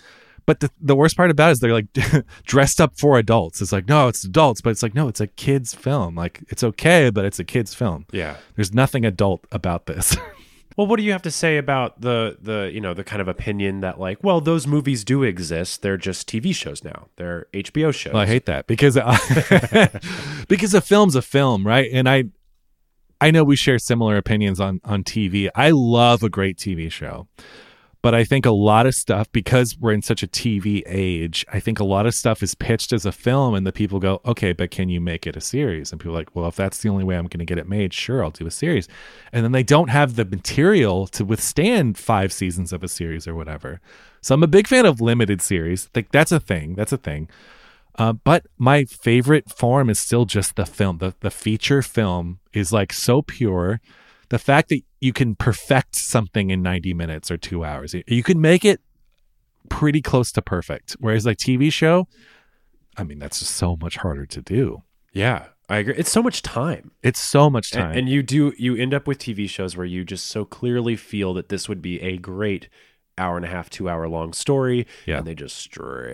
but the, the worst part about it is they're like [LAUGHS] dressed up for adults it's like no it's adults but it's like no it's a kids film like it's okay but it's a kids film Yeah. there's nothing adult about this [LAUGHS] Well, what do you have to say about the the you know the kind of opinion that like, well, those movies do exist. They're just TV shows now. They're HBO shows. Well, I hate that because uh, [LAUGHS] because a film's a film, right? And I I know we share similar opinions on on TV. I love a great TV show. But I think a lot of stuff because we're in such a TV age, I think a lot of stuff is pitched as a film and the people go, "Okay, but can you make it a series?" And people are like, "Well, if that's the only way I'm going to get it made, sure, I'll do a series." And then they don't have the material to withstand 5 seasons of a series or whatever. So I'm a big fan of limited series. Like that's a thing. That's a thing. Uh, but my favorite form is still just the film. The the feature film is like so pure. The fact that you can perfect something in 90 minutes or two hours, you can make it pretty close to perfect. Whereas like TV show, I mean, that's just so much harder to do. Yeah, I agree. It's so much time. It's so much time. and you do you end up with TV shows where you just so clearly feel that this would be a great hour and a half, two hour long story. Yeah. And they just stretch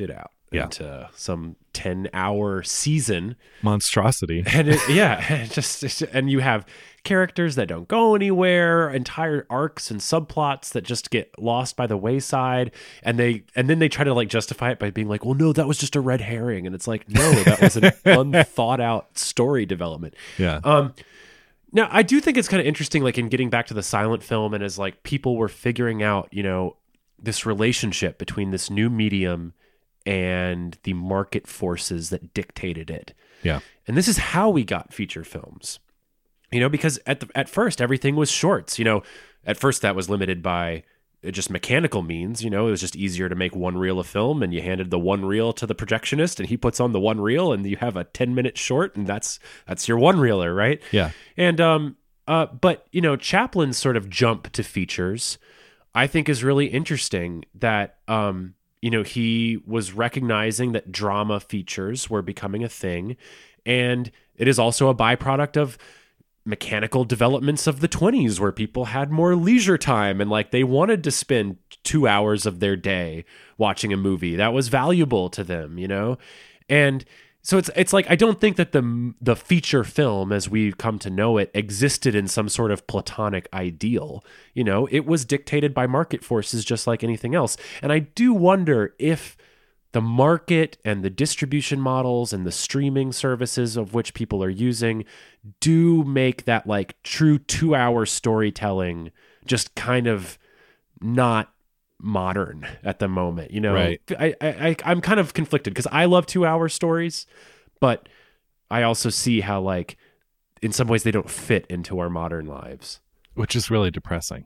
it out Yeah. into some ten hour season. Monstrosity. And it, yeah, [LAUGHS] it just and you have characters that don't go anywhere, entire arcs and subplots that just get lost by the wayside, and they and then they try to like justify it by being like, "Well, no, that was just a red herring," and it's like, no, that was an [LAUGHS] unthought out story development. Yeah. Um, now I do think it's kind of interesting, like in getting back to the silent film, and as like people were figuring out, you know, this relationship between this new medium and the market forces that dictated it. Yeah. And this is how we got feature films. You know, because at the, at first everything was shorts. You know, at first that was limited by uh, just mechanical means. You know, it was just easier to make one reel of film, and you handed the one reel to the projectionist, and he puts on the one reel, and you have a ten minute short, and that's that's your one reeler, right? Yeah. And um, uh, but you know, Chaplin's sort of jump to features, I think, is really interesting. That um, you know, he was recognizing that drama features were becoming a thing, and it is also a byproduct of mechanical developments of the 20s where people had more leisure time and like they wanted to spend 2 hours of their day watching a movie that was valuable to them you know and so it's it's like I don't think that the the feature film as we've come to know it existed in some sort of platonic ideal. You know, it was dictated by market forces just like anything else. And I do wonder if the market and the distribution models and the streaming services of which people are using do make that like true 2-hour storytelling just kind of not modern at the moment you know Right. I, I I- i'm kind of conflicted because i love two hour stories but i also see how like in some ways they don't fit into our modern lives which is really depressing.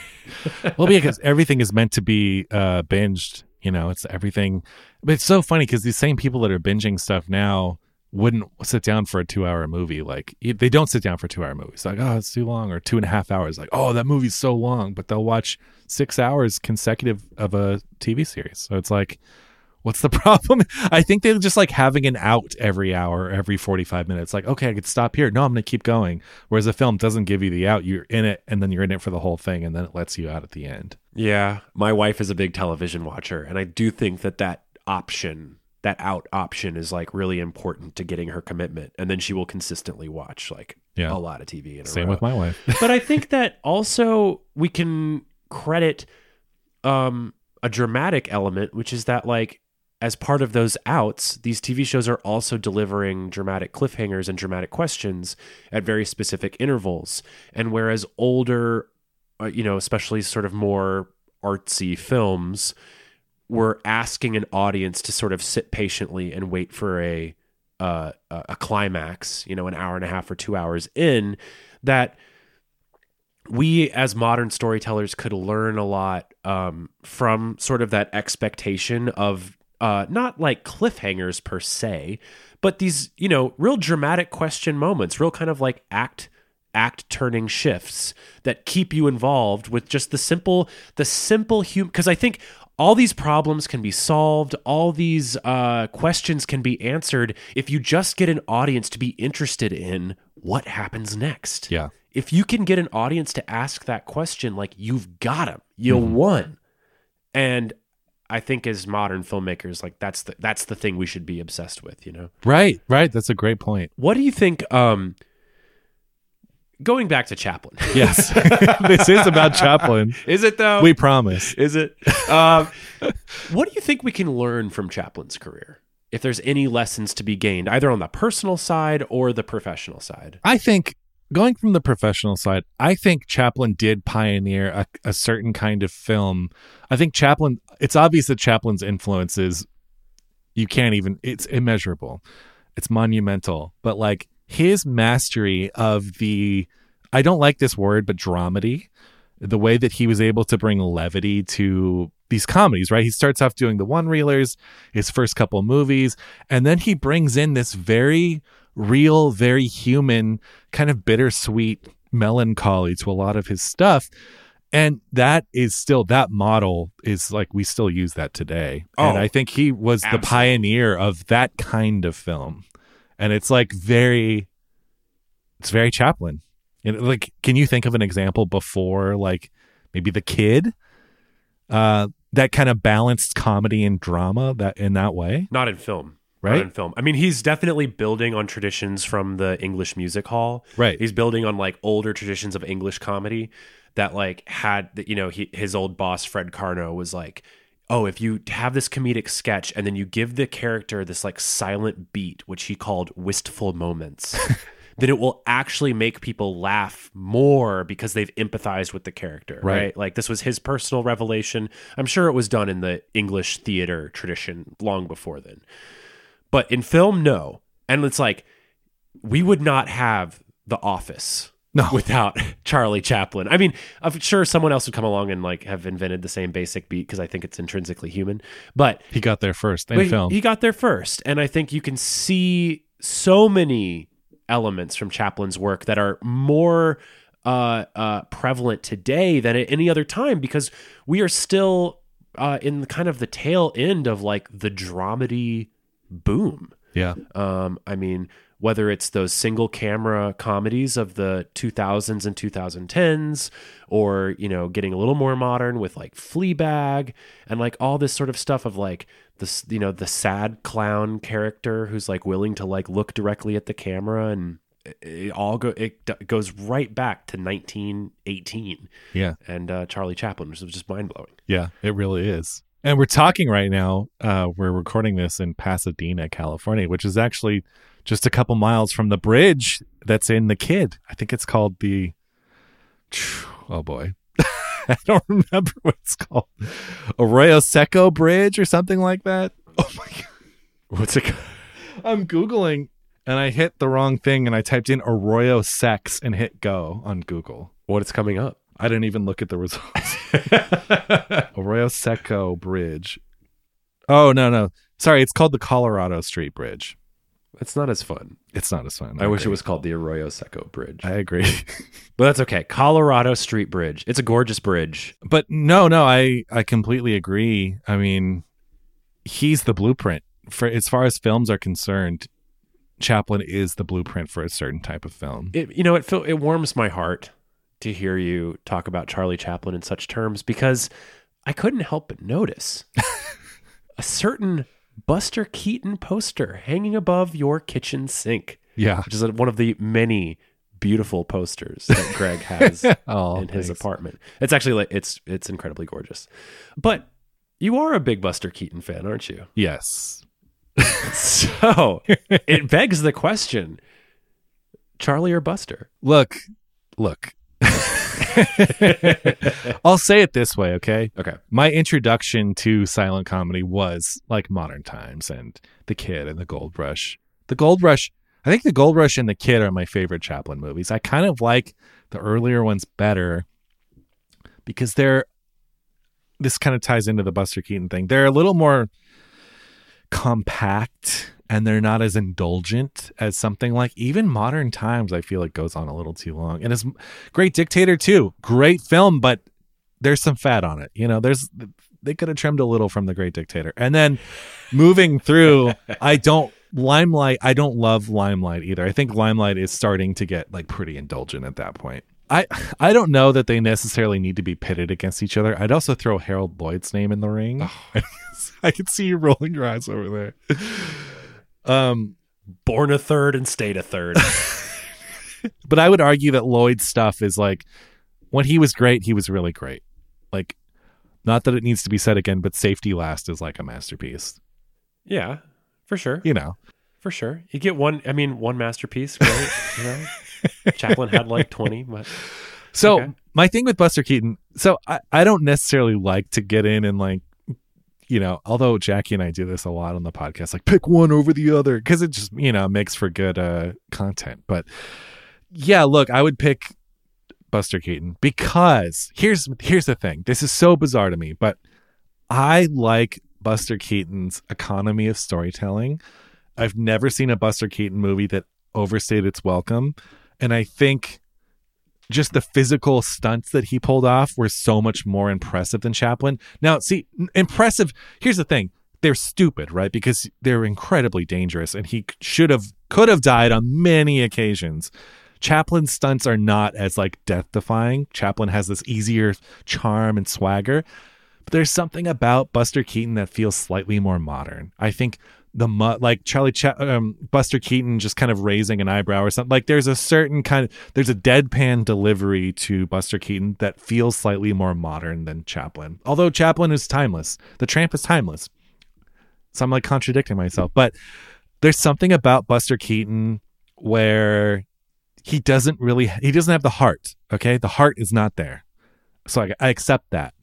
[LAUGHS] well, because everything is meant to be uh, binged. You know, it's everything. But it's so funny because these same people that are binging stuff now wouldn't sit down for a two-hour movie. Like they don't sit down for two-hour movies. Like, oh, it's too long, or two and a half hours. Like, oh, that movie's so long. But they'll watch six hours consecutive of a TV series. So it's like, what's the [LAUGHS] problem? I think they're just like having an out every hour, every 45 minutes. Like, okay, I could stop here. No, I'm going to keep going. Whereas a film doesn't give you the out. You're in it and then you're in it for the whole thing and then it lets you out at the end. yeah my wife is a big television watcher and i do think that that option that out option is like really important to getting her commitment and then she will consistently watch like Yeah. a lot of tv Same with my wife. [LAUGHS] but I think that also we can credit um, a dramatic element, which is that like as part of those outs, these TV shows are also delivering dramatic cliffhangers and dramatic questions at very specific intervals. And whereas older, uh, you know, especially sort of more artsy films, were asking an audience to sort of sit patiently and wait for a uh, a climax, you know, an hour and a half or two hours in, that we as modern storytellers could learn a lot um, from sort of that expectation of uh, not like cliffhangers per se, but these you know real dramatic question moments, real kind of like act act turning shifts that keep you involved with just the simple the simple human because I think all these problems can be solved, all these uh, questions can be answered if you just get an audience to be interested in what happens next. Yeah. If you can get an audience to ask that question, like you've got them, you won. And I think as modern filmmakers, like that's the that's the thing we should be obsessed with, you know. Right, right. That's a great point. What do you think? Um, going back to Chaplin, [LAUGHS] Yes. [LAUGHS] this is about Chaplin. [LAUGHS] is it though? We promise. Is it? Um, what do you think we can learn from Chaplin's career? If there's any lessons to be gained, either on the personal side or the professional side. I think going from the professional side, I think Chaplin did pioneer a, a certain kind of film. I think Chaplin, it's obvious that Chaplin's influences, you can't even, it's immeasurable. It's monumental. But like his mastery of the, I don't like this word, but dramedy, the way that he was able to bring levity to these comedies, right? He starts off doing the one reelers, his first couple movies, and then he brings in this very real, very human, kind of bittersweet melancholy to a lot of his stuff. And that is still that model is like we still use that today. and Oh, I think he was the pioneer of that kind of film. And it's like very it's very Chaplin. And like can you think of an example before like maybe The Kid? Uh that kind of balanced comedy and drama that in that way, Not in film. Right? In film. I mean, he's definitely building on traditions from the English music hall. Right. He's building on like older traditions of English comedy that like had you know he, his old boss Fred Karno was like, oh, if you have this comedic sketch and then you give the character this like silent beat, which he called wistful moments. [LAUGHS] Then it will actually make people laugh more because they've empathized with the character, Right. right? Like this was his personal revelation. I'm sure it was done in the English theater tradition long before then. But in film, no. And it's like we would not have The Office No. [LAUGHS] without Charlie Chaplin. I mean, I'm sure someone else would come along and like have invented the same basic beat because I think it's intrinsically human. But he got there first in film. he got there first, and I think you can see so many elements from Chaplin's work that are more uh, uh, prevalent today than at any other time because we are still uh, in kind of the tail end of like the dramedy boom. yeah. Um, I mean, whether it's those single camera comedies of the 2000s and 2010s, or, you know, getting a little more modern with like Fleabag and like all this sort of stuff of like this, you know, the sad clown character who's like willing to like look directly at the camera and it- all go it goes right back to 1918 Yeah. and uh, Charlie Chaplin, which was just mind blowing. Yeah, it really is. And we're talking right now, uh, we're recording this in Pasadena, California, which is actually just a couple miles from the bridge that's in the kid. I think it's called the oh boy. [LAUGHS] I don't remember what it's called. Arroyo Seco Bridge or something like that. Oh my god. What's it? I'm Googling and I hit the wrong thing and I typed in Arroyo Sex and hit go on Google. What is coming up? I didn't even look at the results. [LAUGHS] [LAUGHS] Arroyo Seco Bridge. Oh no no, sorry. It's called the Colorado Street Bridge. It's not as fun. It's not as fun. I wish it was called the Arroyo Seco Bridge. I agree, [LAUGHS] But that's okay. Colorado Street Bridge. It's a gorgeous bridge. but no no. I I completely agree. I mean, he's the blueprint for as far as films are concerned. Chaplin is the blueprint for a certain type of film. It you know it feel, it warms my heart to hear you talk about Charlie Chaplin in such terms because I couldn't help but notice [LAUGHS] a certain Buster Keaton poster hanging above your kitchen sink, Yeah. which is one of the many beautiful posters that Greg has [LAUGHS] Oh, in his thanks. apartment. It's actually like it's it's incredibly gorgeous. But you are a big Buster Keaton fan, aren't you? Yes. [LAUGHS] So it begs the question: Charlie or Buster? Look, look. [LAUGHS] I'll say it this way, okay? Okay. My introduction to silent comedy was like Modern Times and The Kid and The Gold Rush. The Gold Rush, I think The Gold Rush and The Kid are my favorite Chaplin movies. I kind of like the earlier ones better because they're this kind of ties into the Buster Keaton thing. They're a little more compact and they're not as indulgent as something like even modern times i feel like goes on a little too long and it's great dictator too great film but there's some fat on it you know there's they could have trimmed a little from the Great Dictator. And then moving through, I don't Limelight. I don't love Limelight either. I think Limelight is starting to get like pretty indulgent at that point. I I don't know that they necessarily need to be pitted against each other. I'd also throw Harold Lloyd's name in the ring. [LAUGHS] I can see you rolling your eyes over there. Um, Born a third and stayed a third. [LAUGHS] but I would argue that Lloyd's stuff is like when he was great, he was really great. Like, not that it needs to be said again, but Safety Last is like a masterpiece. yeah, for sure. You know, For sure. You get one, I mean, one masterpiece, great. you [LAUGHS] know? Chaplin had like 20, but So Okay. my thing with Buster Keaton, so I, I don't necessarily like to get in and like, you know, although Jackie and I do this a lot on the podcast, like pick one over the other because it just you know makes for good uh content. But yeah, look, I would pick Buster Keaton because here's here's the thing. This is so bizarre to me, but I like Buster Keaton's economy of storytelling. I've never seen a Buster Keaton movie that overstayed its welcome, and I think just the physical stunts that he pulled off were so much more impressive than Chaplin. Now, see, impressive. Here's the thing: they're stupid, right? Because they're incredibly dangerous, and he should have, could have died on many occasions. Chaplin's stunts are not as like death-defying. Chaplin has this easier charm and swagger, but there's something about Buster Keaton that feels slightly more modern. I think the mu- like Charlie Cha- um, Buster Keaton just kind of raising an eyebrow or something. Like there's a certain kind of there's a deadpan delivery to Buster Keaton that feels slightly more modern than Chaplin. Although Chaplin is timeless, the Tramp is timeless. So I'm like contradicting myself, but there's something about Buster Keaton where he doesn't really he doesn't have the heart. Okay, the heart is not there. So I, I accept that.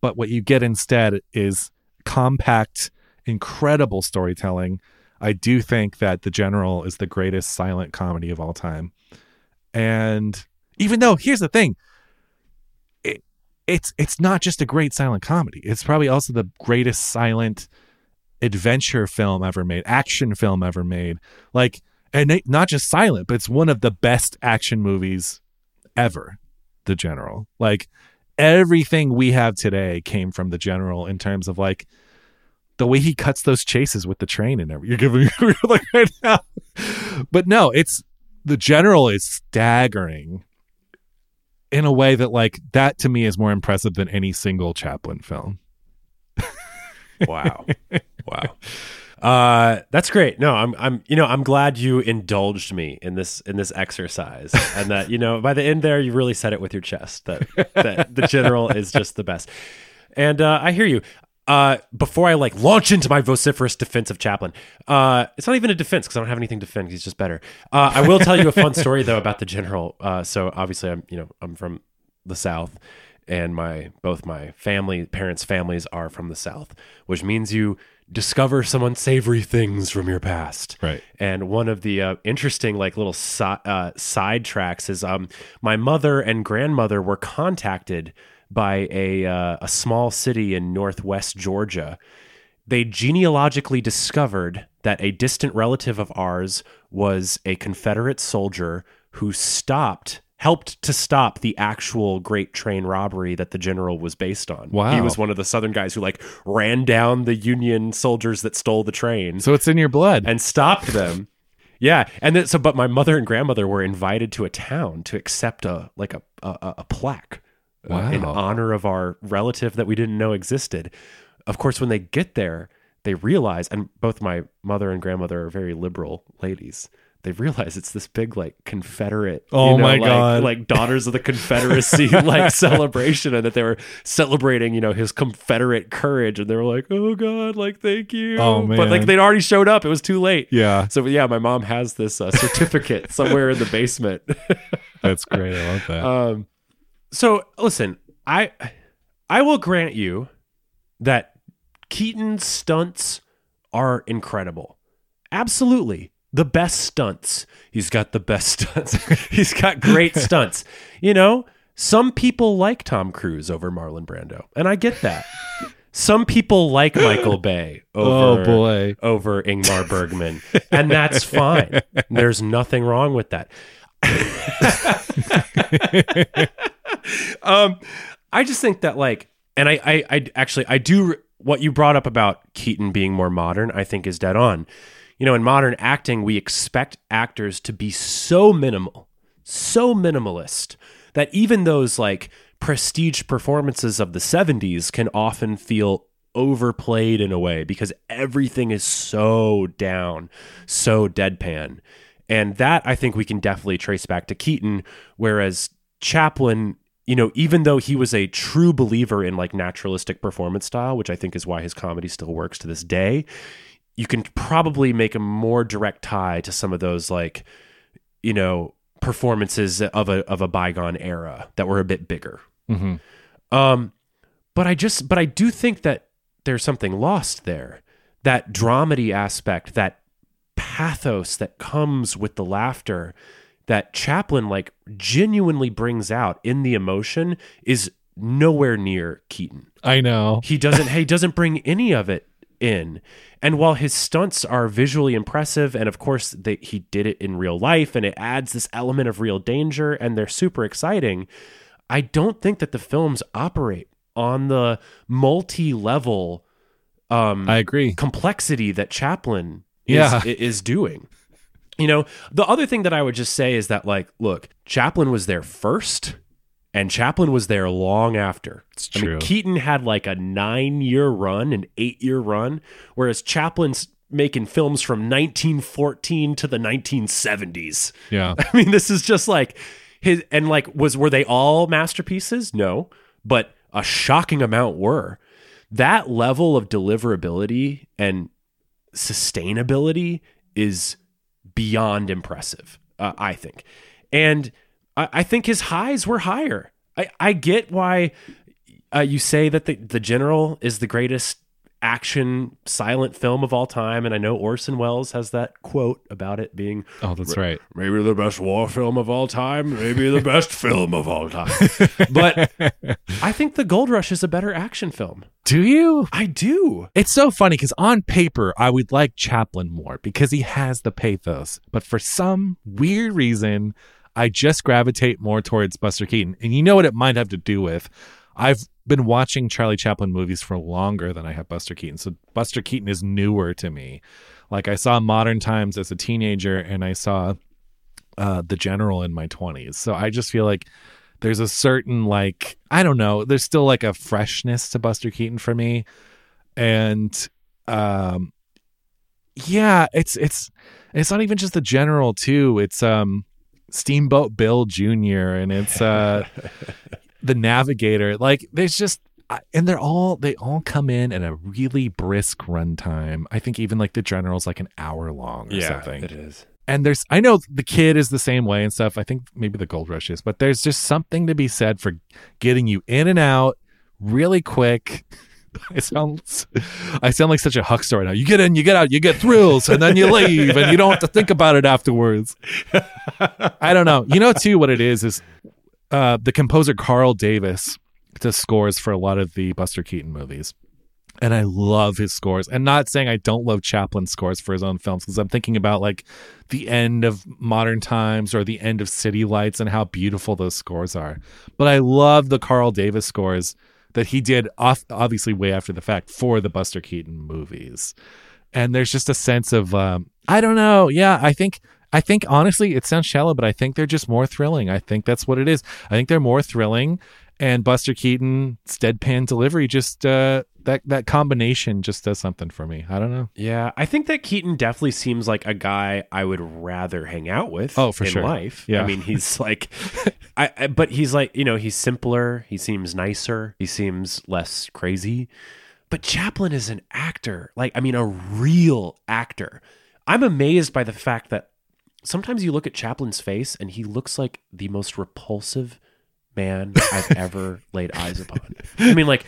But what you get instead is compact, incredible storytelling. I do think that The General is the greatest silent comedy of all time. And even though here's the thing, it, it's it's not just a great silent comedy. It's probably also the greatest silent adventure film ever made, action film ever made. Like and it, not just silent, but it's one of the best action movies ever. The General. Like everything we have today came from the general in terms of like the way he cuts those chases with the train and everything. You're giving me [LAUGHS] like right now. But no, it's the general is staggering in a way that like that to me is more impressive than any single Chaplin film. [LAUGHS] wow. wow. Uh, that's great. No, I'm, I'm, you know, I'm glad you indulged me in this, in this exercise, and that, you know, by the end there, you really said it with your chest that, that the general is just the best. And uh, I hear you. Uh, before I like launch into my vociferous defense of Chaplin, uh, it's not even a defense because I don't have anything to defend. He's just better. Uh, I will tell you a fun story though about the general. Uh, so obviously, I'm, you know, I'm from the South, and my both my family parents' families are from the South, which means you discover some unsavory things from your past. Right. And one of the uh, interesting, like little si- uh, side tracks is um, my mother and grandmother were contacted by a uh, a small city in northwest Georgia. They genealogically discovered that a distant relative of ours was a Confederate soldier who stopped helped to stop the actual great train robbery that the general was based on. Wow. He was one of the southern guys who like ran down the Union soldiers that stole the train So it's in your blood. and stopped them. [LAUGHS] Yeah, and then so, but my mother and grandmother were invited to a town to accept a like a a, a plaque uh, in honor of our relative that we didn't know existed. Of course, when they get there, they realize, and both my mother and grandmother are very liberal ladies. They realize it's this big like Confederate, Oh you know, my like, God. like daughters of the Confederacy [LAUGHS] like [LAUGHS] celebration, and that they were celebrating, you know, his Confederate courage, and they were like, "Oh God, like thank you." Oh, man, but like they'd already showed up; it was too late. yeah, So yeah, my mom has this uh, certificate somewhere in the basement. [LAUGHS] that's great. I love that. um, so listen, I I will grant you that Keaton's stunts are incredible. Absolutely. The best stunts. He's got the best [LAUGHS] stunts. He's got great [LAUGHS] stunts. You know, some people like Tom Cruise over Marlon Brando, and I get that. Some people like Michael Bay [LAUGHS] oh, over Oh, boy. over Ingmar Bergman, and that's fine. There's nothing wrong with that. [LAUGHS] um, I just think that like and I, I, I actually I do what you brought up about Keaton being more modern. I think is dead on. You know, in modern acting, we expect actors to be so minimal, so minimalist that even those like prestige performances of the 70s can often feel overplayed in a way because everything is so down, so deadpan. And that I think we can definitely trace back to Keaton, whereas Chaplin, you know, even though he was a true believer in like naturalistic performance style, which I think is why his comedy still works to this day, you can probably make a more direct tie to some of those like, you know, performances of a of a bygone era that were a bit bigger. Mhm. Um, but I just, but I do think that there's something lost there. That dramedy aspect, that pathos that comes with the laughter that Chaplin like genuinely brings out in the emotion is nowhere near Keaton. I know. [LAUGHS] He doesn't he doesn't bring any of it in. And while his stunts are visually impressive and of course they, he did it in real life and it adds this element of real danger and they're super exciting, I don't think that the films operate on the multi-level um I agree. complexity that Chaplin is, Yeah. is doing. You know, the other thing that I would just say is that, like, look, Chaplin was there first, and Chaplin was there long after. It's I mean, true. Keaton had like a nine year run, an eight year run, whereas Chaplin's making films from 1914 to the 1970s. Yeah. [LAUGHS] I mean, this is just like his and like was were they all masterpieces? No, but a shocking amount were. That level of deliverability and sustainability is beyond impressive, uh, I think. And I, I think his highs were higher. I, I get why uh, you say that the, the General is the greatest action silent film of all time. And I know Orson Welles has that quote about it being Oh, that's right. maybe the best war film of all time, maybe the best [LAUGHS] film of all time. But I think The Gold Rush is a better action film. Do you? I do. It's so funny because on paper, I would like Chaplin more because he has the pathos. But for some weird reason, I just gravitate more towards Buster Keaton. And you know what it might have to do with? I've been watching Charlie Chaplin movies for longer than I have Buster Keaton. So Buster Keaton is newer to me. Like I saw Modern Times as a teenager and I saw uh, The General in my 20s. So I just feel like there's a certain like I don't know, there's still like a freshness to Buster Keaton for me. And um yeah, it's it's it's not even just the general too. It's um Steamboat Bill Jr. and it's uh [LAUGHS] the navigator. Like there's just and they're all they all come in at a really brisk runtime. I think even like the general's like an hour long or something It is. and there's I know the kid is the same way and stuff. I think maybe the gold rush is, but there's just something to be said for getting you in and out really quick. [LAUGHS] I sound I sound like such a huckster right now. You get in, you get out, you get thrills, and then you leave, and you don't have to think about it afterwards. [LAUGHS] I don't know. You know too what it is is uh, the composer Carl Davis does scores for a lot of the Buster Keaton movies and I love his scores. And not saying I don't love Chaplin's scores for his own films, because I'm thinking about like the end of Modern Times or the end of City Lights and how beautiful those scores are. But I love the Carl Davis scores that he did, off, obviously way after the fact, for the Buster Keaton movies. And there's just a sense of um, I don't know. Yeah, I think I think honestly, it sounds shallow, but I think they're just more thrilling. I think that's what it is. I think they're more thrilling, and Buster Keaton's deadpan delivery just uh, that that combination just does something for me. I don't know. Yeah, I think that Keaton definitely seems like a guy I would rather hang out with. Oh, for in sure. life. Yeah. I mean, [LAUGHS] he's like, I, I. But he's like, you know, he's simpler. He seems nicer. He seems less crazy. But Chaplin is an actor, like I mean, a real actor. I'm amazed by the fact that sometimes you look at Chaplin's face and he looks like the most repulsive man [LAUGHS] I've ever laid eyes upon. I mean, like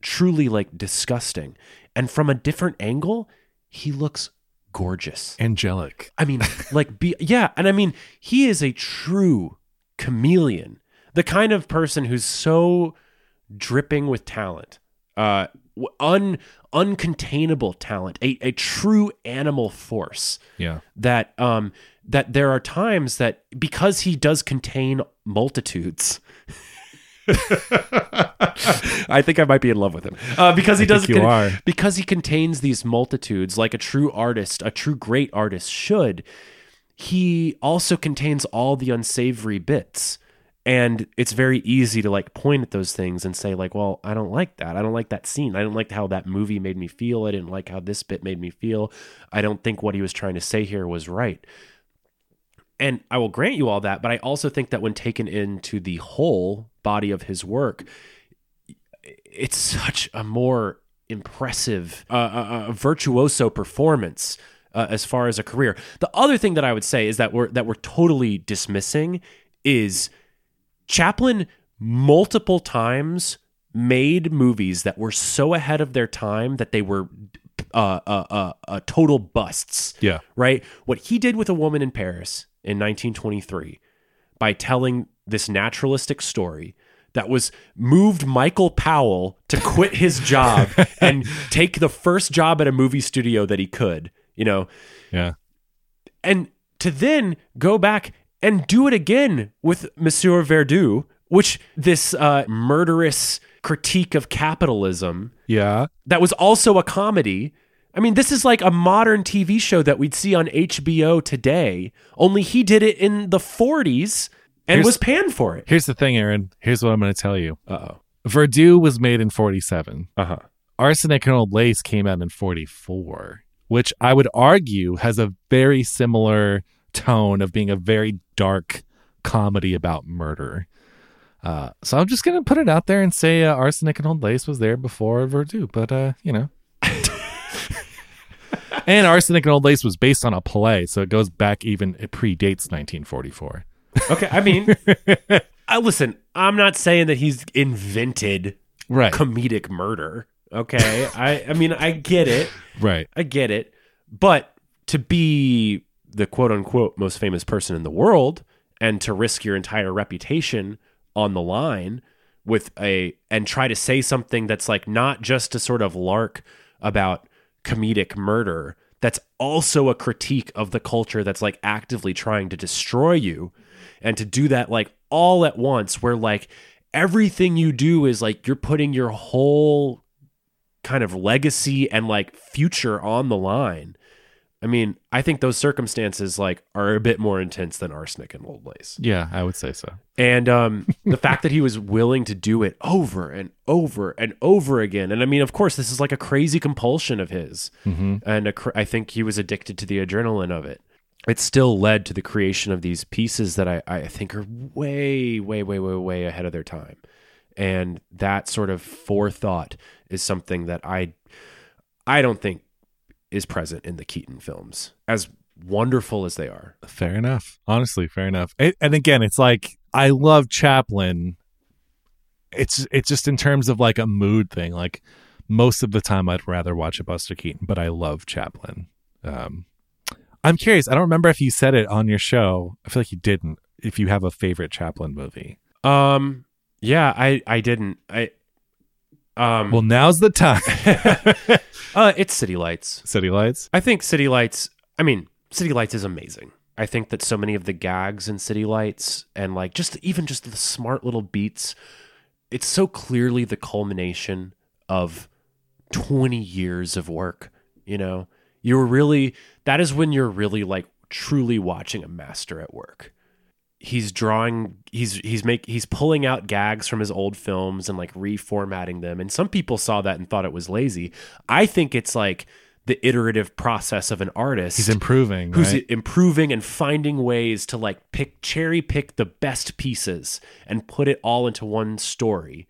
truly like disgusting. And from a different angle, he looks gorgeous. Angelic. I mean, like be yeah, and I mean, he is a true chameleon. The kind of person who's so dripping with talent. Uh un uncontainable talent, a, a true animal force Yeah. that um that there are times that because he does contain multitudes [LAUGHS] I think I might be in love with him uh, because he does are. because he contains these multitudes like a true artist, a true great artist should. He also contains all the unsavory bits. And it's very easy to like point at those things and say like, well, I don't like that. I don't like that scene. I don't like how that movie made me feel. I didn't like how this bit made me feel. I don't think what he was trying to say here was right. And I will grant you all that, but I also think that when taken into the whole body of his work, it's such a more impressive, uh, uh, uh, virtuoso performance uh, as far as a career. The other thing that I would say is that we're that we're totally dismissing is Chaplin multiple times made movies that were so ahead of their time that they were uh, uh, uh, uh, total busts. Yeah. Right? What he did with A Woman in Paris in 1923 by telling this naturalistic story that was moved Michael Powell to quit his job [LAUGHS] and take the first job at a movie studio that he could, you know, Yeah. and to then go back and do it again with Monsieur Verdoux, which this uh, murderous critique of capitalism Yeah. that was also a comedy. I mean, this is like a modern TV show that we'd see on HBO today, only he did it in the 40s and Here's- was panned for it. Here's the thing, Aaron. Here's what I'm going to tell you. Uh oh. Verdoux was made in 47. Uh huh. Arsenic and Old Lace came out in 44, which I would argue has a very similar tone of being a very dark comedy about murder. Uh, so I'm just going to put it out there and say uh, Arsenic and Old Lace was there before Verdoux, but, uh, you know. [LAUGHS] and Arsenic and Old Lace was based on a play, so it goes back even, it predates 1944. Okay. I mean, [LAUGHS] I listen, I'm not saying that he's invented Right. comedic murder. Okay. I, I mean, I get it. right. I get it. But to be the quote unquote most famous person in the world and to risk your entire reputation on the line with a and try to say something that's like not just a sort of lark about comedic murder that's also a critique of the culture that's like actively trying to destroy you and to do that like all at once where like everything you do is like you're putting your whole kind of legacy and like future on the line. I mean, I think those circumstances like are a bit more intense than arsenic and old lace. Yeah, I would say so. And um, [LAUGHS] the fact that he was willing to do it over and over and over again. And I mean, of course, this is like a crazy compulsion of his. And a cr- I think he was addicted to the adrenaline of it. It still led to the creation of these pieces that I, I think are way, way, way, way, way ahead of their time. And that sort of forethought is something that I I don't think is present in the Keaton films, as wonderful as they are. Fair enough. Honestly, fair enough. It, and again, it's like I love Chaplin. It's it's just in terms of like a mood thing. Like most of the time, I'd rather watch a Buster Keaton, but I love Chaplin. Um, I'm curious. I don't remember if you said it on your show. I feel like you didn't. If you have a favorite Chaplin movie, Um, yeah, I I didn't. I um well, now's the time. [LAUGHS] uh it's City Lights. City Lights. I think City Lights, I mean, City Lights is amazing. I think that so many of the gags in City Lights and like just even just the smart little beats, it's so clearly the culmination of 20 years of work, you know. You're really that is when you're really like truly watching a master at work. He's drawing he's he's make he's pulling out gags from his old films and like reformatting them. And some people saw that and thought it was lazy. I think it's like the iterative process of an artist He's improving. who's right? improving and finding ways to like pick cherry pick the best pieces and put it all into one story.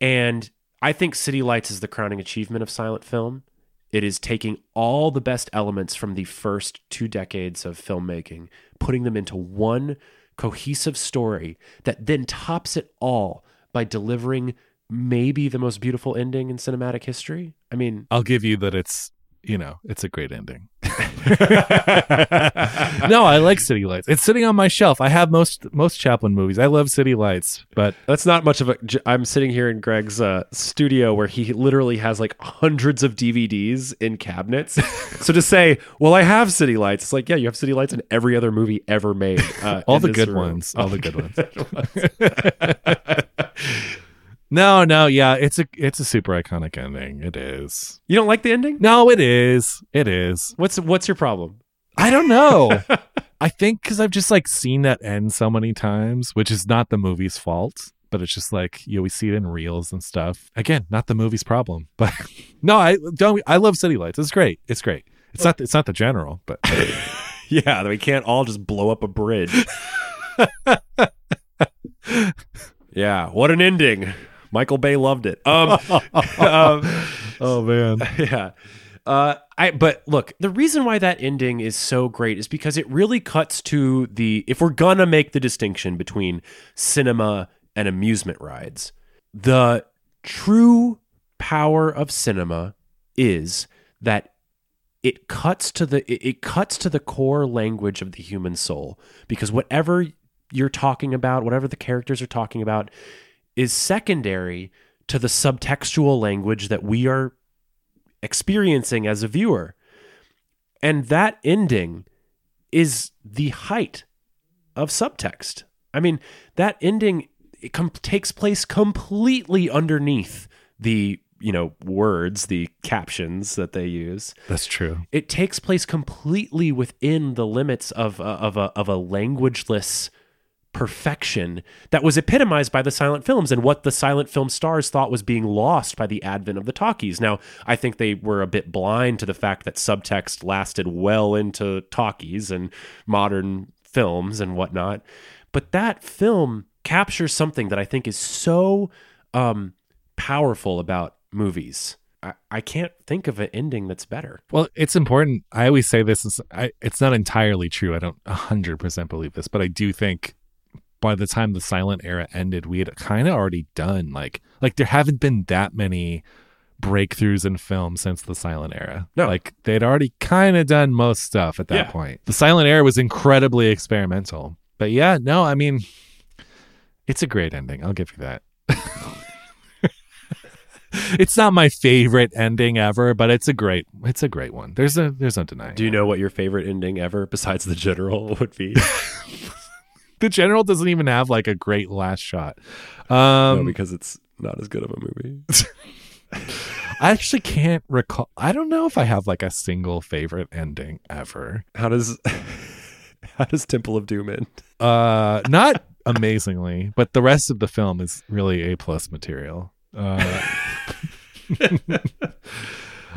And I think City Lights is the crowning achievement of silent film. It is taking all the best elements from the first two decades of filmmaking, putting them into one cohesive story that then tops it all by delivering maybe the most beautiful ending in cinematic history. I mean, I'll give you that it's you know it's a great ending. [LAUGHS] no, I like City Lights. It's sitting on my shelf. I have most most Chaplin movies. I love City Lights, but That's not much of a. I'm sitting here in Greg's uh, studio where he literally has like hundreds of DVDs in cabinets. [LAUGHS] so to say, well, I have City Lights, it's like, yeah, you have City Lights in every other movie ever made. Uh, all in the good ones, all the good ones. [LAUGHS] No, no, yeah, it's a it's a super iconic ending. It is. You don't like the ending? No, it is. It is. What's what's your problem? I don't know. [LAUGHS] I think because I've just like seen that end so many times, which is not the movie's fault, but it's just like you always see it in reels and stuff. Again, not the movie's problem, [LAUGHS] but no, I don't. I love City Lights. It's great. It's great. It's not. It's not the general, but [LAUGHS] Yeah, we can't all just blow up a bridge. yeah, what an ending. Michael Bay loved it. Um, [LAUGHS] um oh man, [LAUGHS] yeah. Uh, I but look, the reason why that ending is so great is because it really cuts to the if we're gonna make the distinction between cinema and amusement rides, the true power of cinema is that it cuts to the it, it cuts to the core language of the human soul because whatever you're talking about, whatever the characters are talking about, is secondary to the subtextual language that we are experiencing as a viewer. And that ending is the height of subtext. I mean, that ending it com- takes place completely underneath the, you know, words, the captions that they use. that's true. It takes place completely within the limits of a, of a of a languageless perfection that was epitomized by the silent films and what the silent film stars thought was being lost by the advent of the talkies. Now, I think they were a bit blind to the fact that subtext lasted well into talkies and modern films and whatnot. But that film captures something that I think is so um, powerful about movies. I, can't think of an ending that's better. Well, it's important. I always say this is I, it's not entirely true. I don't 100% believe this, but I do think by the time the silent era ended, we had kind of already done like like there haven't been that many breakthroughs in film since the silent era. No. Like they'd already kind of done most stuff at that Yeah. point. The silent era was incredibly experimental. But yeah, no, I mean it's a great ending. I'll give you that. [LAUGHS] it's not my favorite ending ever, but it's a great it's a great one. There's a there's no denying. Do you know what your favorite ending ever besides the general would be? [LAUGHS] [LAUGHS] the general doesn't even have like a great last shot. no, Um because it's not as good of a movie. [LAUGHS] [LAUGHS] I actually can't recall. I don't know if I have like a single favorite ending ever. How does how does Temple of Doom end? Uh, not amazingly, but the rest of the film is really a plus material. Uh,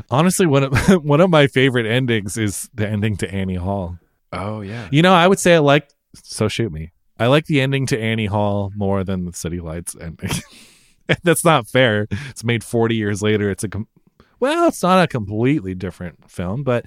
honestly, one of one of my favorite endings is the ending to Annie Hall. Oh yeah. You know, I would say I like. So shoot me. I like the ending to Annie Hall more than the City Lights ending. [LAUGHS] That's not fair. It's made 40 years later. It's a com- well, it's not a completely different film, but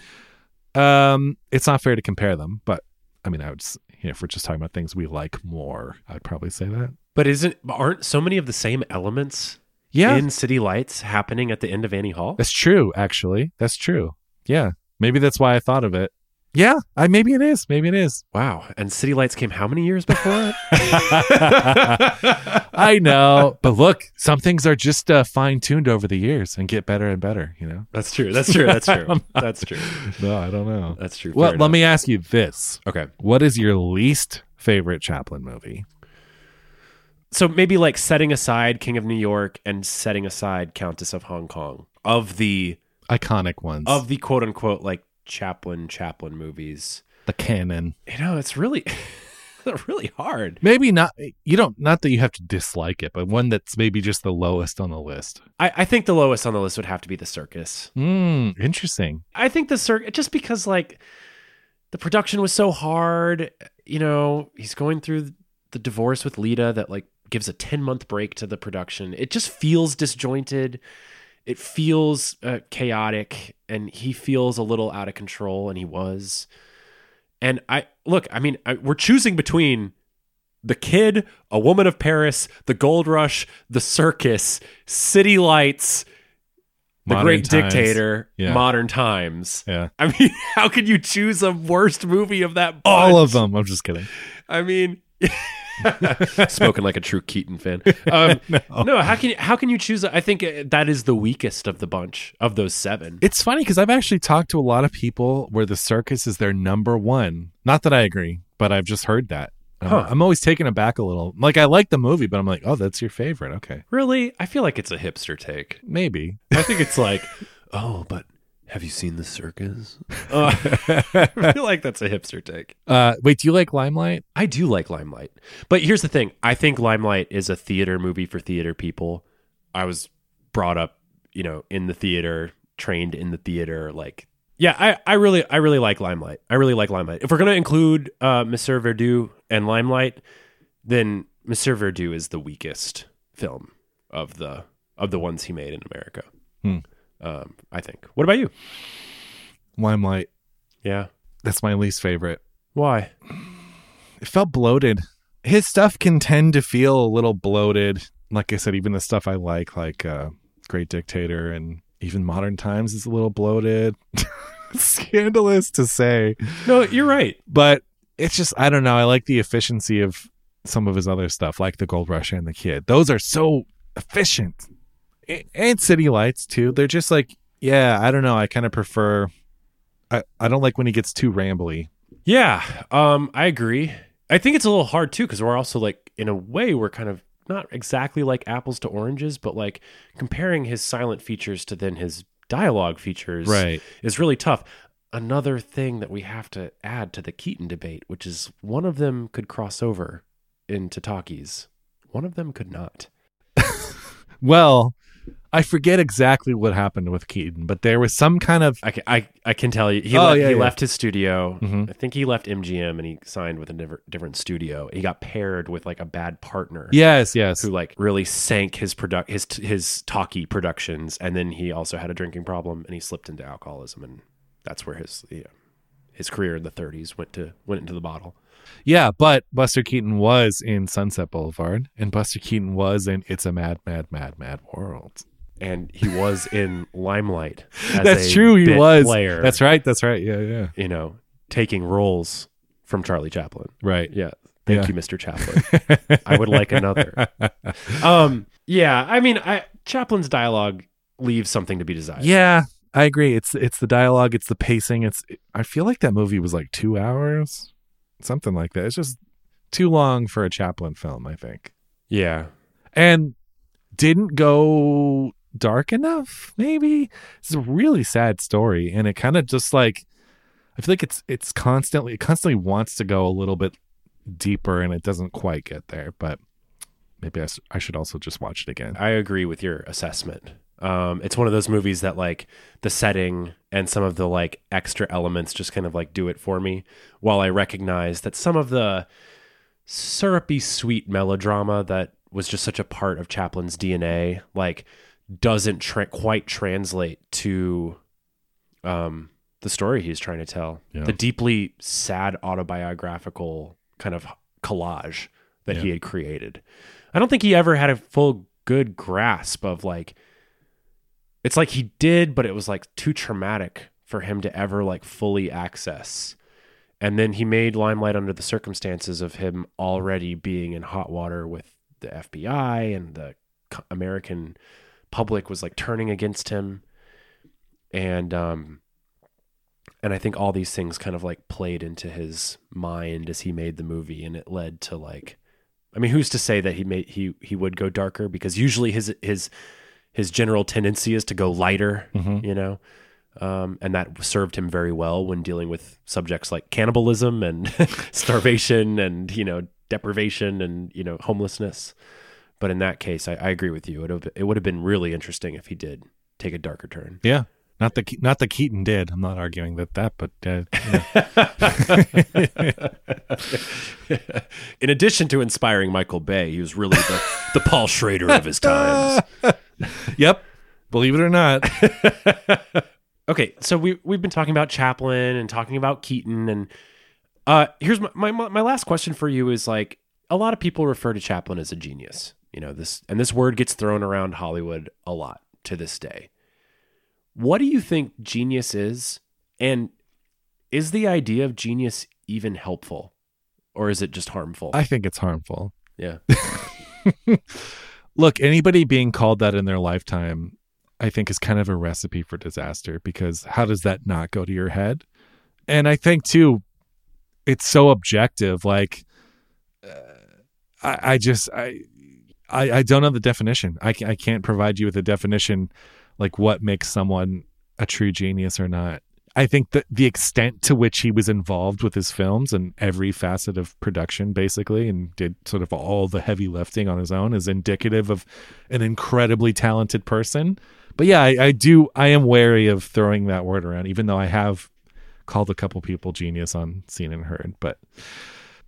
um, it's not fair to compare them. But I mean, I would, you know, if we're just talking about things we like more, I'd probably say that. But isn't aren't so many of the same elements Yeah, in City Lights happening at the end of Annie Hall? that's true. Actually, that's true. Yeah, maybe that's why I thought of it. Yeah, I maybe it is. Maybe it is. Wow. And City Lights came how many years before it? [LAUGHS] [LAUGHS] I know, but look, some things are just uh, fine tuned over the years and get better and better. You know. That's true. That's true. That's true. [LAUGHS] That's true. No, I don't know. That's true. Well, Fair let enough. me ask you this: Okay. What is your least favorite Chaplin movie? So maybe like setting aside King of New York and setting aside Countess of Hong Kong of the Iconic ones of the quote unquote like Chaplin Chaplin movies. the canon. You know, it's really [LAUGHS] really hard. Maybe not. You don't. Not that you have to dislike it, but one that's maybe just the lowest on the list. I, I think the lowest on the list would have to be the circus. Hmm. Interesting. I think the circus just because like the production was so hard. You know, he's going through the divorce with Lita that like gives a 10 month break to the production. It just feels disjointed. It feels uh, chaotic and he feels a little out of control and he was. And I look, I mean, I, we're choosing between the kid, a woman of Paris, the gold rush, the circus, city lights, the Modern great Times. dictator, Yeah. modern times. Yeah. I mean, [LAUGHS] how could you choose a worst movie of that? All of them. I'm just kidding. I mean, [LAUGHS] [LAUGHS] spoken like a true Keaton fan. Um, [LAUGHS] no. how can you, how can you choose? I think uh, that is the weakest of the bunch of those seven. It's funny because I've actually talked to a lot of people where the circus is their number one. Not that I agree, but I've just heard that. I'm, Huh. I'm always taken aback a little. Like I like the movie, but I'm like, oh, that's your favorite. Okay, Really? I feel like it's a hipster take. maybe. I think it's like, [LAUGHS] oh, but have you seen the circus? Uh, [LAUGHS] I feel like that's a hipster take. Uh, wait, do you like Limelight? I do like Limelight. But here's the thing I think Limelight is a theater movie for theater people. I was brought up, you know, in the theater, trained in the theater. Like, yeah, I, I really, I really like Limelight. I really like Limelight. If we're going to include uh, Monsieur Verdoux and Limelight, then Monsieur Verdoux is the weakest film of the of the ones he made in America. Hmm. Um, I think. What about you? Limelight. Yeah. That's my least favorite. Why? It felt bloated. His stuff can tend to feel a little bloated. Like I said, even the stuff I like, like uh, Great Dictator and even Modern Times, is a little bloated. [LAUGHS] Scandalous to say. No, you're right. but it's just I don't know. I like the efficiency of some of his other stuff, like the Gold Rush and the Kid. Those are so efficient, and City Lights too. They're just like, yeah, I don't know. I kind of prefer. I I don't like when he gets too rambly. Yeah, um, I agree. I think it's a little hard too because we're also like, in a way, we're kind of not exactly like apples to oranges, but like comparing his silent features to then his dialogue features, Right. is really tough. Another thing that we have to add to the Keaton debate, which is one of them could cross over into talkies, one of them could not. [LAUGHS] Well, I forget exactly what happened with Keaton, but there was some kind of I can, I, I can tell you, he, Oh, left, yeah, he yeah. left his studio. Mhm. I think he left MGM and he signed with a different, different studio. He got paired with like a bad partner. yes, yes, who like really sank his product his his talkie productions and then he also had a drinking problem and he slipped into alcoholism and that's where his yeah, his career in the 30s went to went into the bottle yeah. But Buster Keaton was in Sunset Boulevard, and Buster Keaton was in It's a Mad, Mad, Mad, Mad World. And he was in limelight [LAUGHS] as That's a true. He was. player That's right. That's right. Yeah, yeah. you know taking roles from charlie chaplin Right. yeah thank Yeah. you mr chaplin [LAUGHS] i would like another um yeah i mean i chaplin's dialogue leaves something to be desired Yeah, I agree. It's it's the dialogue, it's the pacing. It's I feel like that movie was like two hours, something like that. It's just too long for a Chaplin film, I think, yeah and didn't go dark enough. Maybe it's a really sad story, and it kind of just like I feel like it's it's constantly it constantly wants to go a little bit deeper, and it doesn't quite get there. But maybe i, I should also just watch it again. I agree with your assessment. Um, it's one of those movies that like the setting and some of the like extra elements just kind of like do it for me. While I recognize that some of the syrupy sweet melodrama that was just such a part of Chaplin's DNA, like doesn't tra- quite translate to um, the story he's trying to tell. Yeah. The deeply sad autobiographical kind of collage that he had created. I don't think he ever had a full good grasp of like it's like he did but it was like too traumatic for him to ever like fully access. And then he made Limelight under the circumstances of him already being in hot water with the FBI and the American public was like turning against him. And um and I think all these things kind of like played into his mind as he made the movie and it led to like I mean who's to say that he made he he would go darker because usually his his his general tendency is to go lighter, Mhm. you know. Um, and that served him very well when dealing with subjects like cannibalism and [LAUGHS] starvation and you know deprivation and you know homelessness. But in that case, I, I agree with you. It would it would have been really interesting if he did take a darker turn. Yeah. Not the not the Keaton did. I'm not arguing that that, but uh, know. [LAUGHS] [LAUGHS] in addition to inspiring Michael Bay, he was really the, the Paul Schrader of his times. [LAUGHS] yep. Believe it or not. Okay, so we we've been talking about Chaplin and talking about Keaton, and uh, here's my, my my last question for you is like a lot of people refer to Chaplin as a genius, you know this, and this word gets thrown around Hollywood a lot to this day. What do you think genius is, and is the idea of genius even helpful, or is it just harmful? I think it's harmful. yeah, [LAUGHS] Look, anybody being called that in their lifetime, I think is kind of a recipe for disaster because how does that not go to your head? And I think too, it's so objective. Like uh, I, I just I, I I don't know the definition. I I can't provide you with a definition like what makes someone a true genius or not. I think that the extent to which he was involved with his films and every facet of production, basically, and did sort of all the heavy lifting on his own, is indicative of an incredibly talented person. But yeah, I, I do. I am wary of throwing that word around, even though I have called a couple people genius on Scene and Heard. But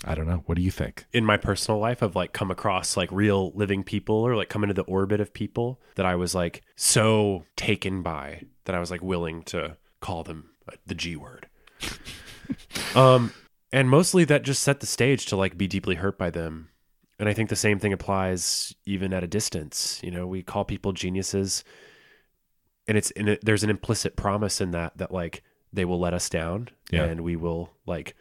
I don't know. What do you think? in my personal life I've like come across like real living people or like come into the orbit of people that I was like so taken by that I was like willing to call them the G word. [LAUGHS] um and mostly that just set the stage to like be deeply hurt by them. And I think the same thing applies even at a distance. You know, we call people geniuses and it's and it, there's an implicit promise in that that like they will let us down Yeah. and we will like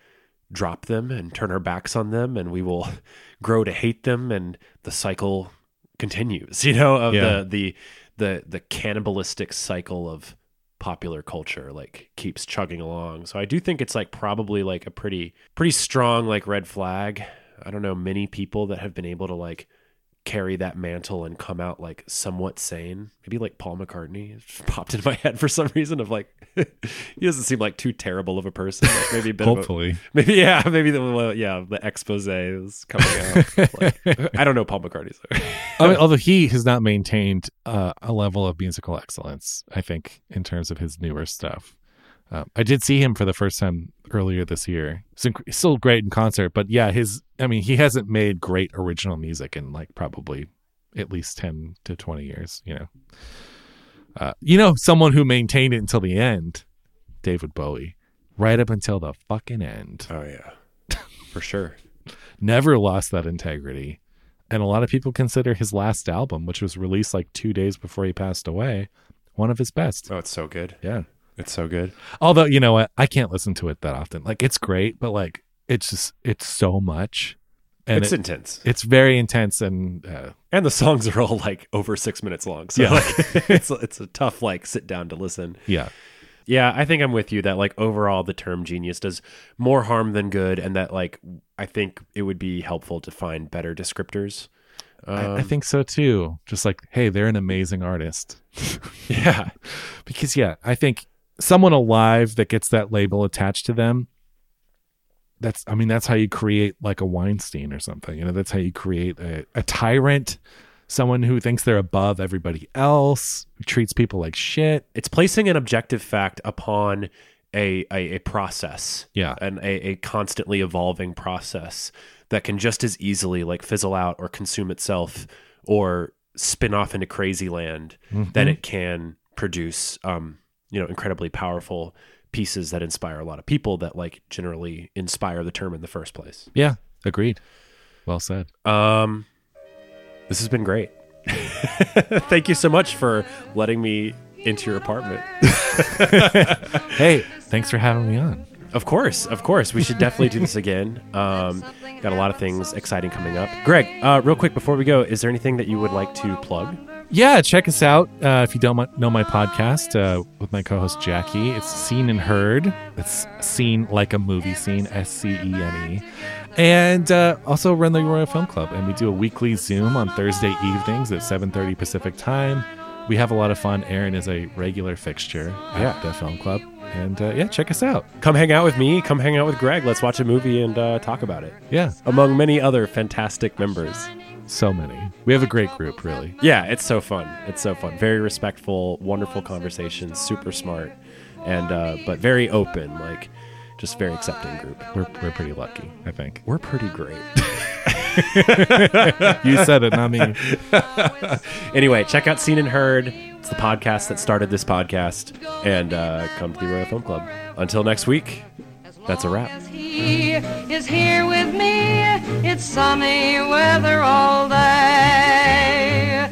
drop them and turn our backs on them and we will [LAUGHS] grow to hate them and the cycle continues [LAUGHS] you know of Yeah. the the the the cannibalistic cycle of popular culture like keeps chugging along so i do think it's like probably like a pretty pretty strong like red flag i don't know many people that have been able to like carry that mantle and come out like somewhat sane. Maybe like Paul McCartney [LAUGHS] popped into my head for some reason of like [LAUGHS] he doesn't seem like too terrible of a person. Like maybe a bit Hopefully. of a, maybe yeah, [LAUGHS] maybe the well, yeah, the expose is coming out. Like, I don't know Paul McCartney's. I mean, although he has not maintained uh, a level of musical excellence, I think, in terms of his newer stuff. Um, I did see him for the first time earlier this year. Inc- still great in concert, but yeah, his, I mean, he hasn't made great original music in like probably at least 10 to 20 years, you know. Uh, you know, someone who maintained it until the end, David Bowie, right up until the fucking end. Oh yeah. For sure. [LAUGHS] Never lost that integrity. And a lot of people consider his last album, which was released like two days before he passed away, one of his best. Oh, it's so good. Yeah. It's so good. Although, you know what? I can't listen to it that often. Like, it's great, but like, it's just, it's so much. And it's it- intense. it's very intense. And uh, And the songs are all like over six minutes long. So Yeah. like, [LAUGHS] [LAUGHS] it's it's a tough like sit down to listen. yeah, Yeah, I think I'm with you that like overall the term genius does more harm than good, and that like I think it would be helpful to find better descriptors. I, I Um, think so too. Just like, hey, they're an amazing artist. [LAUGHS] yeah, because yeah, I think someone alive that gets that label attached to them. That's, I mean, that's how you create like a Weinstein or something. You know, that's how you create a, a tyrant, someone who thinks they're above everybody else, treats people like shit. it's placing an objective fact upon a a, a process. Yeah. and a, a constantly evolving process that can just as easily like fizzle out or consume itself or spin off into crazy land than it can produce um you know incredibly powerful pieces that inspire a lot of people that like generally inspire the term in the first place Yeah, agreed. Well said. um this has been great [LAUGHS] thank you so much for letting me into your apartment [LAUGHS] Hey, thanks for having me on. Of course, of course. We should definitely do this again. Um, got a lot of things exciting coming up. Greg, uh, real quick before we go, is there anything that you would like to plug? Yeah, check us out uh, if you don't know my podcast uh, with my co-host Jackie. It's Scene and Heard. It's seen like a movie scene, S C E N E, and uh, also run the Arroyo Film Club. And we do a weekly Zoom on Thursday evenings at 7:30 Pacific time. We have a lot of fun. Aaron is a regular fixture at Yeah. the film club, and uh, yeah, check us out. Come hang out with me. Come hang out with Greg. Let's watch a movie and uh, talk about it. Yeah, Among many other fantastic members. So many. We have a great group, really. Yeah, it's so fun. It's so fun. Very respectful, wonderful conversations, super smart, and uh, but very open. Like, just very accepting group. We're we're pretty lucky, I think. We're pretty great. [LAUGHS] You said it, not me. [LAUGHS] anyway, check out Scene and Heard. It's the podcast that started this podcast. And uh, come to the Arroyo Film Club. Until next week, that's a wrap. He is here with me. It's sunny weather all day.